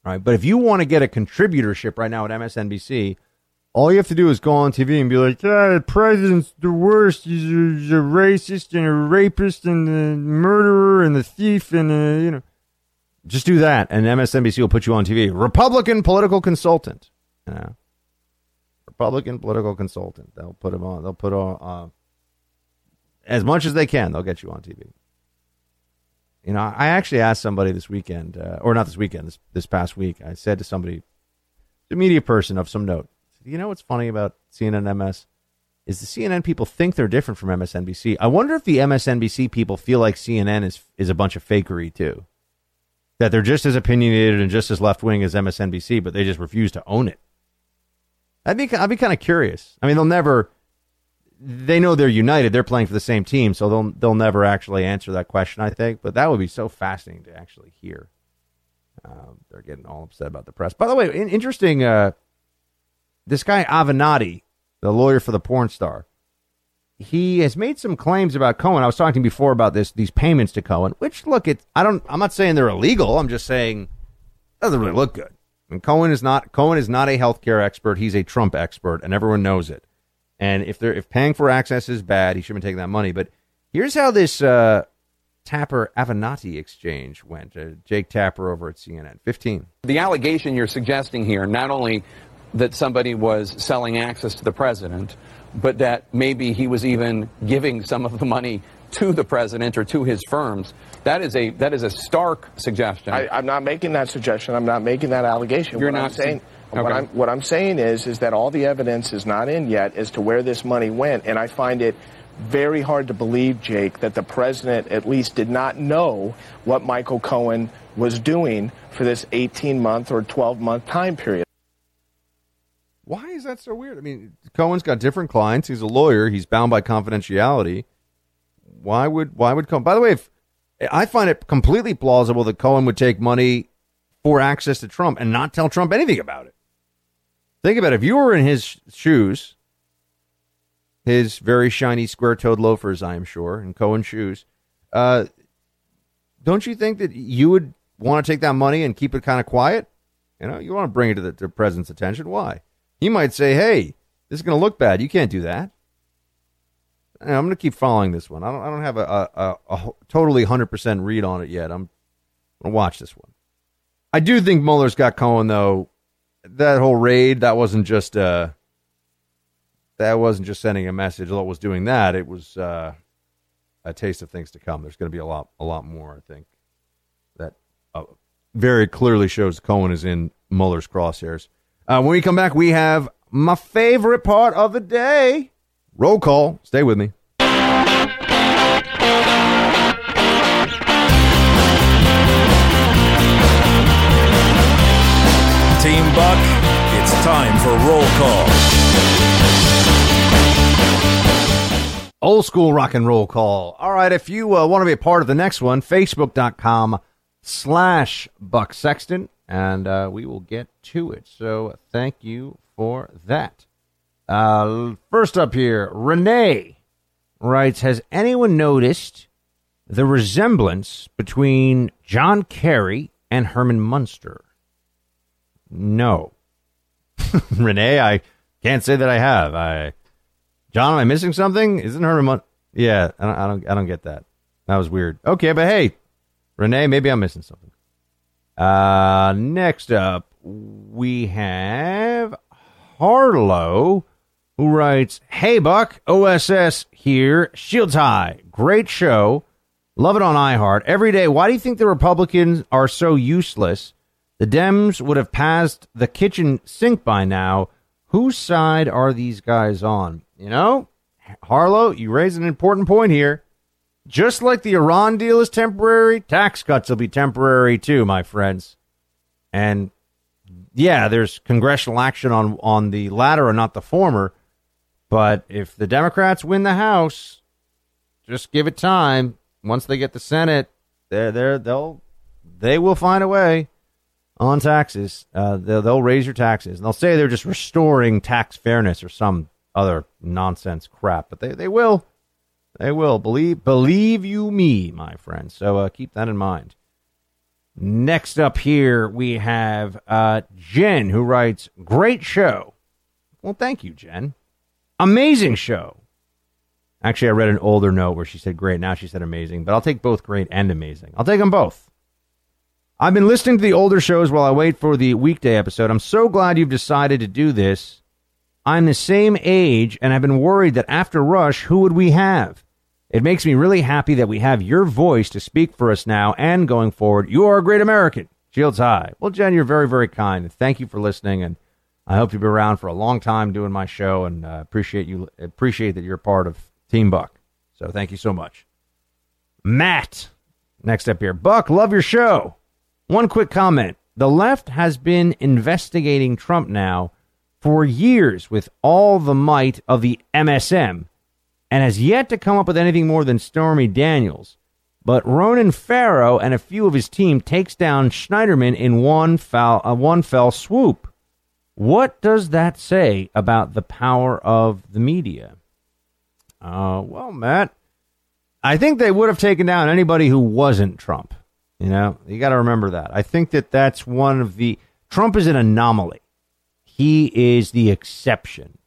Right? But if you want to get a contributorship right now at MSNBC, all you have to do is go on TV and be like, yeah, the president's the worst. He's a, he's a racist and a rapist and a murderer and a thief and, a, you know. Just do that, and MSNBC will put you on TV. Republican political consultant. Know? Republican political consultant. They'll put him on. They'll put on uh, as much as they can. They'll get you on TV. You know, I actually asked somebody this weekend, uh, or not this weekend, this, this past week. I said to somebody, a media person of some note, you know what's funny about CNN MS? Is the CNN people think they're different from MSNBC. I wonder if the MSNBC people feel like CNN is is a bunch of fakery too. That they're just as opinionated and just as left wing as MSNBC, but they just refuse to own it. I'd be I'd be kind of curious. I mean, they'll never they know they're united. They're playing for the same team, so they'll they'll never actually answer that question. I think, but that would be so fascinating to actually hear. Um, they're getting all upset about the press. By the way, in, interesting. Uh, this guy Avenatti, the lawyer for the porn star, he has made some claims about Cohen. I was talking before about this these payments to Cohen, which look, it I don't. I'm not saying they're illegal. I'm just saying it doesn't really look good. And Cohen is not Cohen is not a healthcare expert. He's a Trump expert, and everyone knows it. And if they're if paying for access is bad, he shouldn't be taking that money. But here's how this uh, Tapper Avenatti exchange went. Uh, Jake Tapper over at CNN. Fifteen. The allegation you're suggesting here, not only that somebody was selling access to the president, but that maybe he was even giving some of the money to the president or to his firms. That is a that is a stark suggestion. I, am not making that suggestion. I'm not making that allegation. You're what not I'm saying. Okay. What, I'm, what I'm saying is is that all the evidence is not in yet as to where this money went, and I find it very hard to believe, Jake, that the president at least did not know what Michael Cohen was doing for this 18 month or 12 month time period. Why is that so weird? I mean, Cohen's got different clients. He's a lawyer. He's bound by confidentiality. Why would why would Cohen? By the way, if I find it completely plausible that Cohen would take money for access to Trump and not tell Trump anything about it. Think about it. If you were in his shoes, his very shiny square-toed loafers, I am sure, and Cohen shoes, uh, don't you think that you would want to take that money and keep it kind of quiet? You know, you want to bring it to the, to president's attention. Why? He might say, "Hey, this is going to look bad. You can't do that." I'm going to keep following this one. I don't. I don't have a, a, a, a totally hundred percent read on it yet. I'm going to watch this one. I do think Mueller's got Cohen though. That whole raid that wasn't just uh that wasn't just sending a message. Although it was doing that, it was uh, a taste of things to come. There's going to be a lot a lot more. I think that uh, very clearly shows Cohen is in Mueller's crosshairs. Uh, when we come back, we have my favorite part of the day. Roll call. Stay with me. Buck, it's time for roll call. Old school rock and roll call. All right, if you uh, want to be a part of the next one, facebook.com slash Buck Sexton, and uh, we will get to it. So thank you for that. Uh, first up here, Renee writes Has anyone noticed the resemblance between John Kerry and Herman Munster? No. Renee, I can't say that I have. I, John, am I missing something? Isn't Herman Munster? Yeah, I don't, I don't, I don't get that. That was weird. Okay, but hey, Renee, maybe I'm missing something. Uh, next up, we have Harlow, who writes, Hey, Buck, OSS here, Shields High. Great show. Love it on iHeart. Every day, why do you think the Republicans are so useless? The Dems would have passed the kitchen sink by now. Whose side are these guys on? You know, Harlow, you raise an important point here. Just like the Iran deal is temporary, tax cuts will be temporary too, my friends. And yeah, there's congressional action on on the latter and not the former. But if the Democrats win the House, just give it time. Once they get the Senate, they're, they're, they'll they will find a way on taxes. Uh, they'll, they'll raise your taxes. And they'll say they're just restoring tax fairness or some other nonsense crap, but they, they will. They will. Believe believe you me, my friend. So uh, keep that in mind. Next up here, we have uh, Jen, who writes, Great show. Well, thank you, Jen. Amazing show. Actually, I read an older note where she said great. Now she said amazing, but I'll take both great and amazing. I'll take them both. I've been listening to the older shows while I wait for the weekday episode. I'm so glad you've decided to do this. I'm the same age, and I've been worried that after Rush, who would we have? It makes me really happy that we have your voice to speak for us now and going forward. You are a great American. Shields high. Well, Jen, you're very, very kind. Thank you for listening, and I hope you'll be around for a long time doing my show, and uh, appreciate you. Appreciate that you're part of Team Buck. So thank you so much, Matt. Next up here, Buck. Love your show. One quick comment: the left has been investigating Trump now for years with all the might of the MSM and has yet to come up with anything more than Stormy Daniels. But Ronan Farrow and a few of his team takes down Schneiderman in one foul, uh, one fell swoop. What does that say about the power of the media? Uh, well, Matt, I think they would have taken down anybody who wasn't Trump. You know, you got to remember that. I think that that's one of the Trump is an anomaly. He is the exception.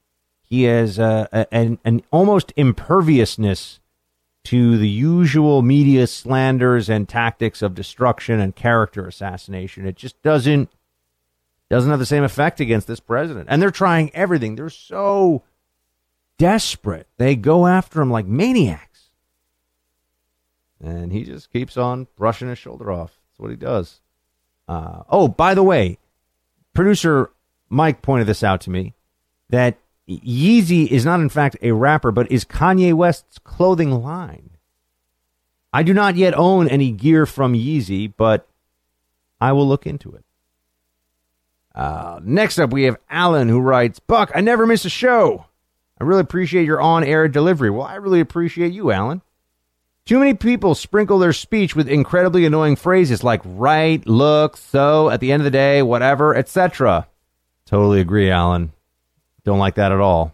He has a, a, an, an almost imperviousness to the usual media slanders and tactics of destruction and character assassination. It just doesn't doesn't have the same effect against this president. And they're trying everything. They're so desperate. They go after him like maniacs. And he just keeps on brushing his shoulder off. That's what he does. Uh, oh, by the way, producer Mike pointed this out to me that Yeezy is not, in fact, a rapper, but is Kanye West's clothing line. I do not yet own any gear from Yeezy, but I will look into it. Uh, next up, we have Alan who writes Buck, I never miss a show. I really appreciate your on air delivery. Well, I really appreciate you, Alan. Too many people sprinkle their speech with incredibly annoying phrases like right, look, so, at the end of the day, whatever, etc. Totally agree, Alan. Don't like that at all.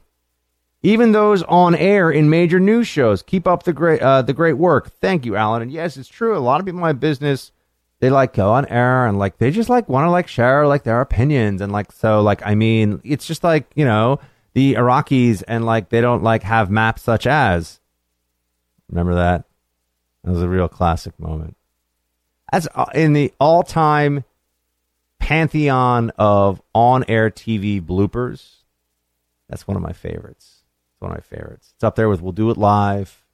Even those on air in major news shows. Keep up the great uh, the great work. Thank you, Alan. And yes, it's true. A lot of people in my business they like go on air and like they just like want to like share like their opinions and like so like I mean it's just like you know the Iraqis and like they don't like have maps such as. Remember that? That was a real classic moment. That's uh, in the all time pantheon of on air TV bloopers. That's one of my favorites. It's one of my favorites. It's up there with We'll Do It Live,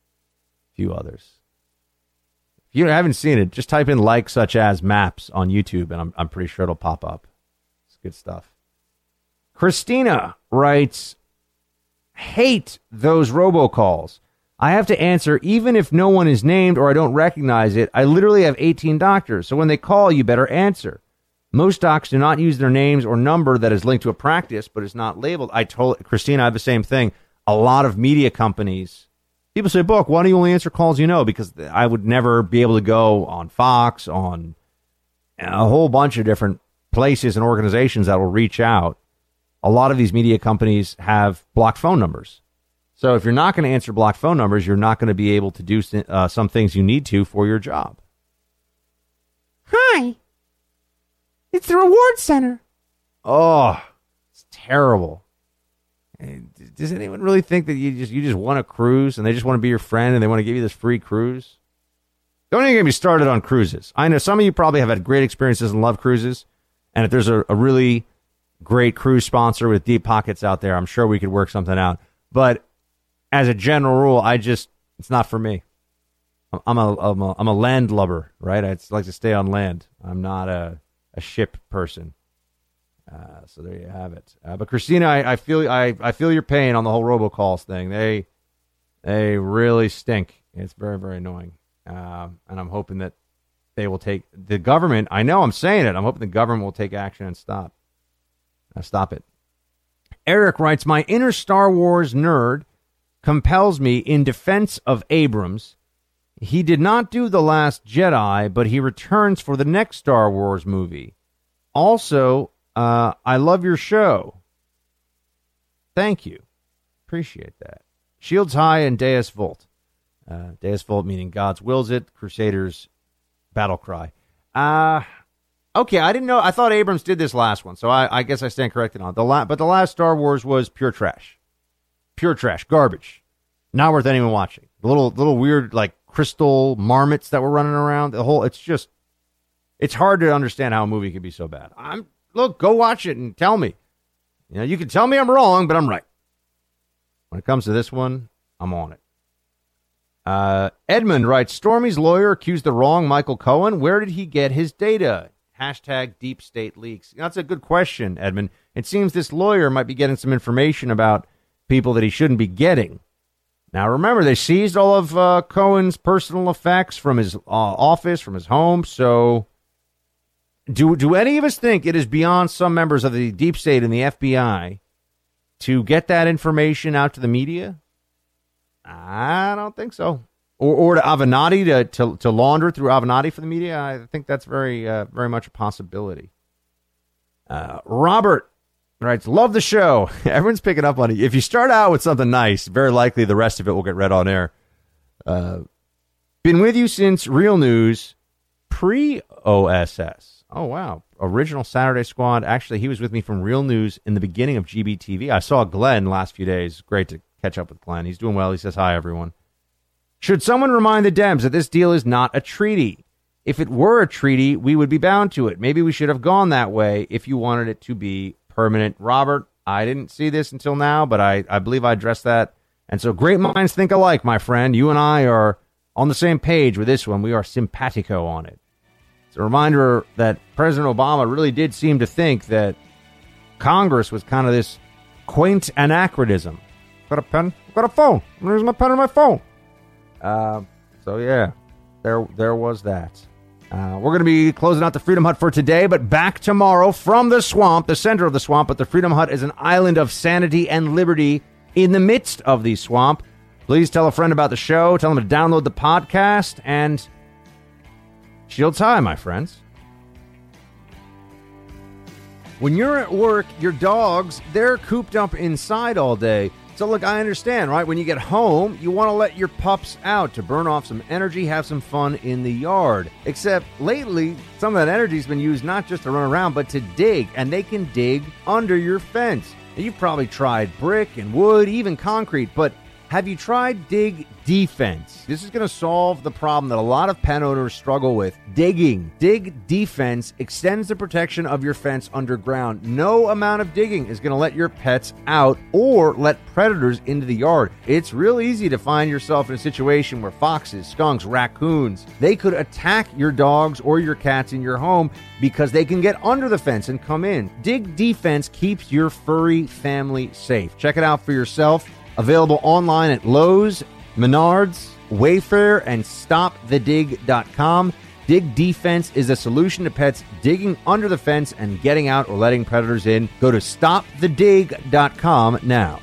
a few others. If you haven't seen it, just type in like such as maps on YouTube, and I'm, I'm pretty sure it'll pop up. It's good stuff. Christina writes, hate those robocalls. I have to answer even if no one is named or I don't recognize it. I literally have 18 doctors, so when they call, you better answer. Most docs do not use their names or number that is linked to a practice, but is not labeled. I told Christina, I have the same thing. A lot of media companies, people say, "Buck, why do you only answer calls you know?" Because I would never be able to go on Fox, on a whole bunch of different places and organizations that will reach out. A lot of these media companies have blocked phone numbers. So if you're not going to answer blocked phone numbers, you're not going to be able to do uh, some things you need to for your job. Hi. It's the reward center. Oh, it's terrible. Does anyone really think that you just you just want a cruise and they just want to be your friend and they want to give you this free cruise? Don't even get me started on cruises. I know some of you probably have had great experiences and love cruises, and if there's a, a really great cruise sponsor with deep pockets out there, I'm sure we could work something out. But as a general rule, I just it's not for me. I'm a I'm a, I'm a land lubber, right? I like to stay on land. I'm not a a ship person. Uh, so there you have it. Uh, but Christina, I, I, feel I, I feel your pain on the whole robocalls thing. They they really stink. It's very very annoying. Um, and I'm hoping that they will take the government. I know I'm saying it. I'm hoping the government will take action and stop. Uh, stop it. Eric writes, my inner Star Wars nerd compels me in defense of Abrams. He did not do The Last Jedi, but he returns for the next Star Wars movie. Also, uh, I love your show. Thank you. Appreciate that. Shields High and Deus Vult. Uh, Deus Vult meaning God's wills it, Crusaders battle cry. Uh, okay, I didn't know. I thought Abrams did this last one, so I, I guess I stand corrected on it. The la- but the last Star Wars was pure trash. Pure trash. Garbage. Not worth anyone watching. The little, little weird, like, crystal marmots that were running around. The whole, it's just, it's hard to understand how a movie could be so bad. I'm, look, go watch it and tell me. You know, you can tell me I'm wrong, but I'm right. When it comes to this one, I'm on it. Uh, Edmund writes Stormy's lawyer accused the wrong Michael Cohen. Where did he get his data? Hashtag deep state leaks. That's a good question, Edmund. It seems this lawyer might be getting some information about people that he shouldn't be getting. Now, remember, they seized all of uh, Cohen's personal effects from his uh, office, from his home. So, do do any of us think it is beyond some members of the deep state and the FBI to get that information out to the media? I don't think so. Or, or to Avenatti to, to, to launder through Avenatti for the media. I think that's very, uh, very much a possibility. Uh, Robert writes, Love the show. Everyone's picking up on it. If you start out with something nice, very likely the rest of it will get read on air. Uh, been with you since Real News pre OSS. Oh, wow. Original Saturday Squad. Actually, he was with me from Real News in the beginning of GBTV. I saw Glenn last few days. Great to catch up with Glenn. He's doing well. He says, Hi, everyone. Should someone remind the Dems that this deal is not a treaty? If it were a treaty, we would be bound to it. Maybe we should have gone that way if you wanted it to be permanent. Robert, I didn't see this until now, but I, I believe I addressed that. And so great minds think alike, my friend. You and I are on the same page with this one. We are simpatico on it. It's a reminder that President Obama really did seem to think that Congress was kind of this quaint anachronism. Got a pen? Got a phone. Using my pen and my phone. Uh, so yeah, there there was that. Uh, we're going to be closing out the Freedom Hut for today, but back tomorrow from the swamp, the center of the swamp. But the Freedom Hut is an island of sanity and liberty in the midst of the swamp. Please tell a friend about the show. Tell them to download the podcast and shields high, my friends. When you're at work, your dogs, they're cooped up inside all day. So, look, I understand, right? When you get home, you want to let your pups out to burn off some energy, have some fun in the yard. Except lately, some of that energy's been used not just to run around, but to dig, and they can dig under your fence. Now, you've probably tried brick and wood, even concrete, but have you tried Dig Defense? This is going to solve the problem that a lot of pen owners struggle with digging. Dig Defense extends the protection of your fence underground. No amount of digging is going to let your pets out or let predators into the yard. It's real easy to find yourself in a situation where foxes, skunks, raccoons, they could attack your dogs or your cats in your home because they can get under the fence and come in. Dig Defense keeps your furry family safe. Check it out for yourself. Available online at Lowe's, Menards, Wayfair, and StopTheDig.com. Dig Defense is a solution to pets digging under the fence and getting out or letting predators in. Go to StopTheDig.com now.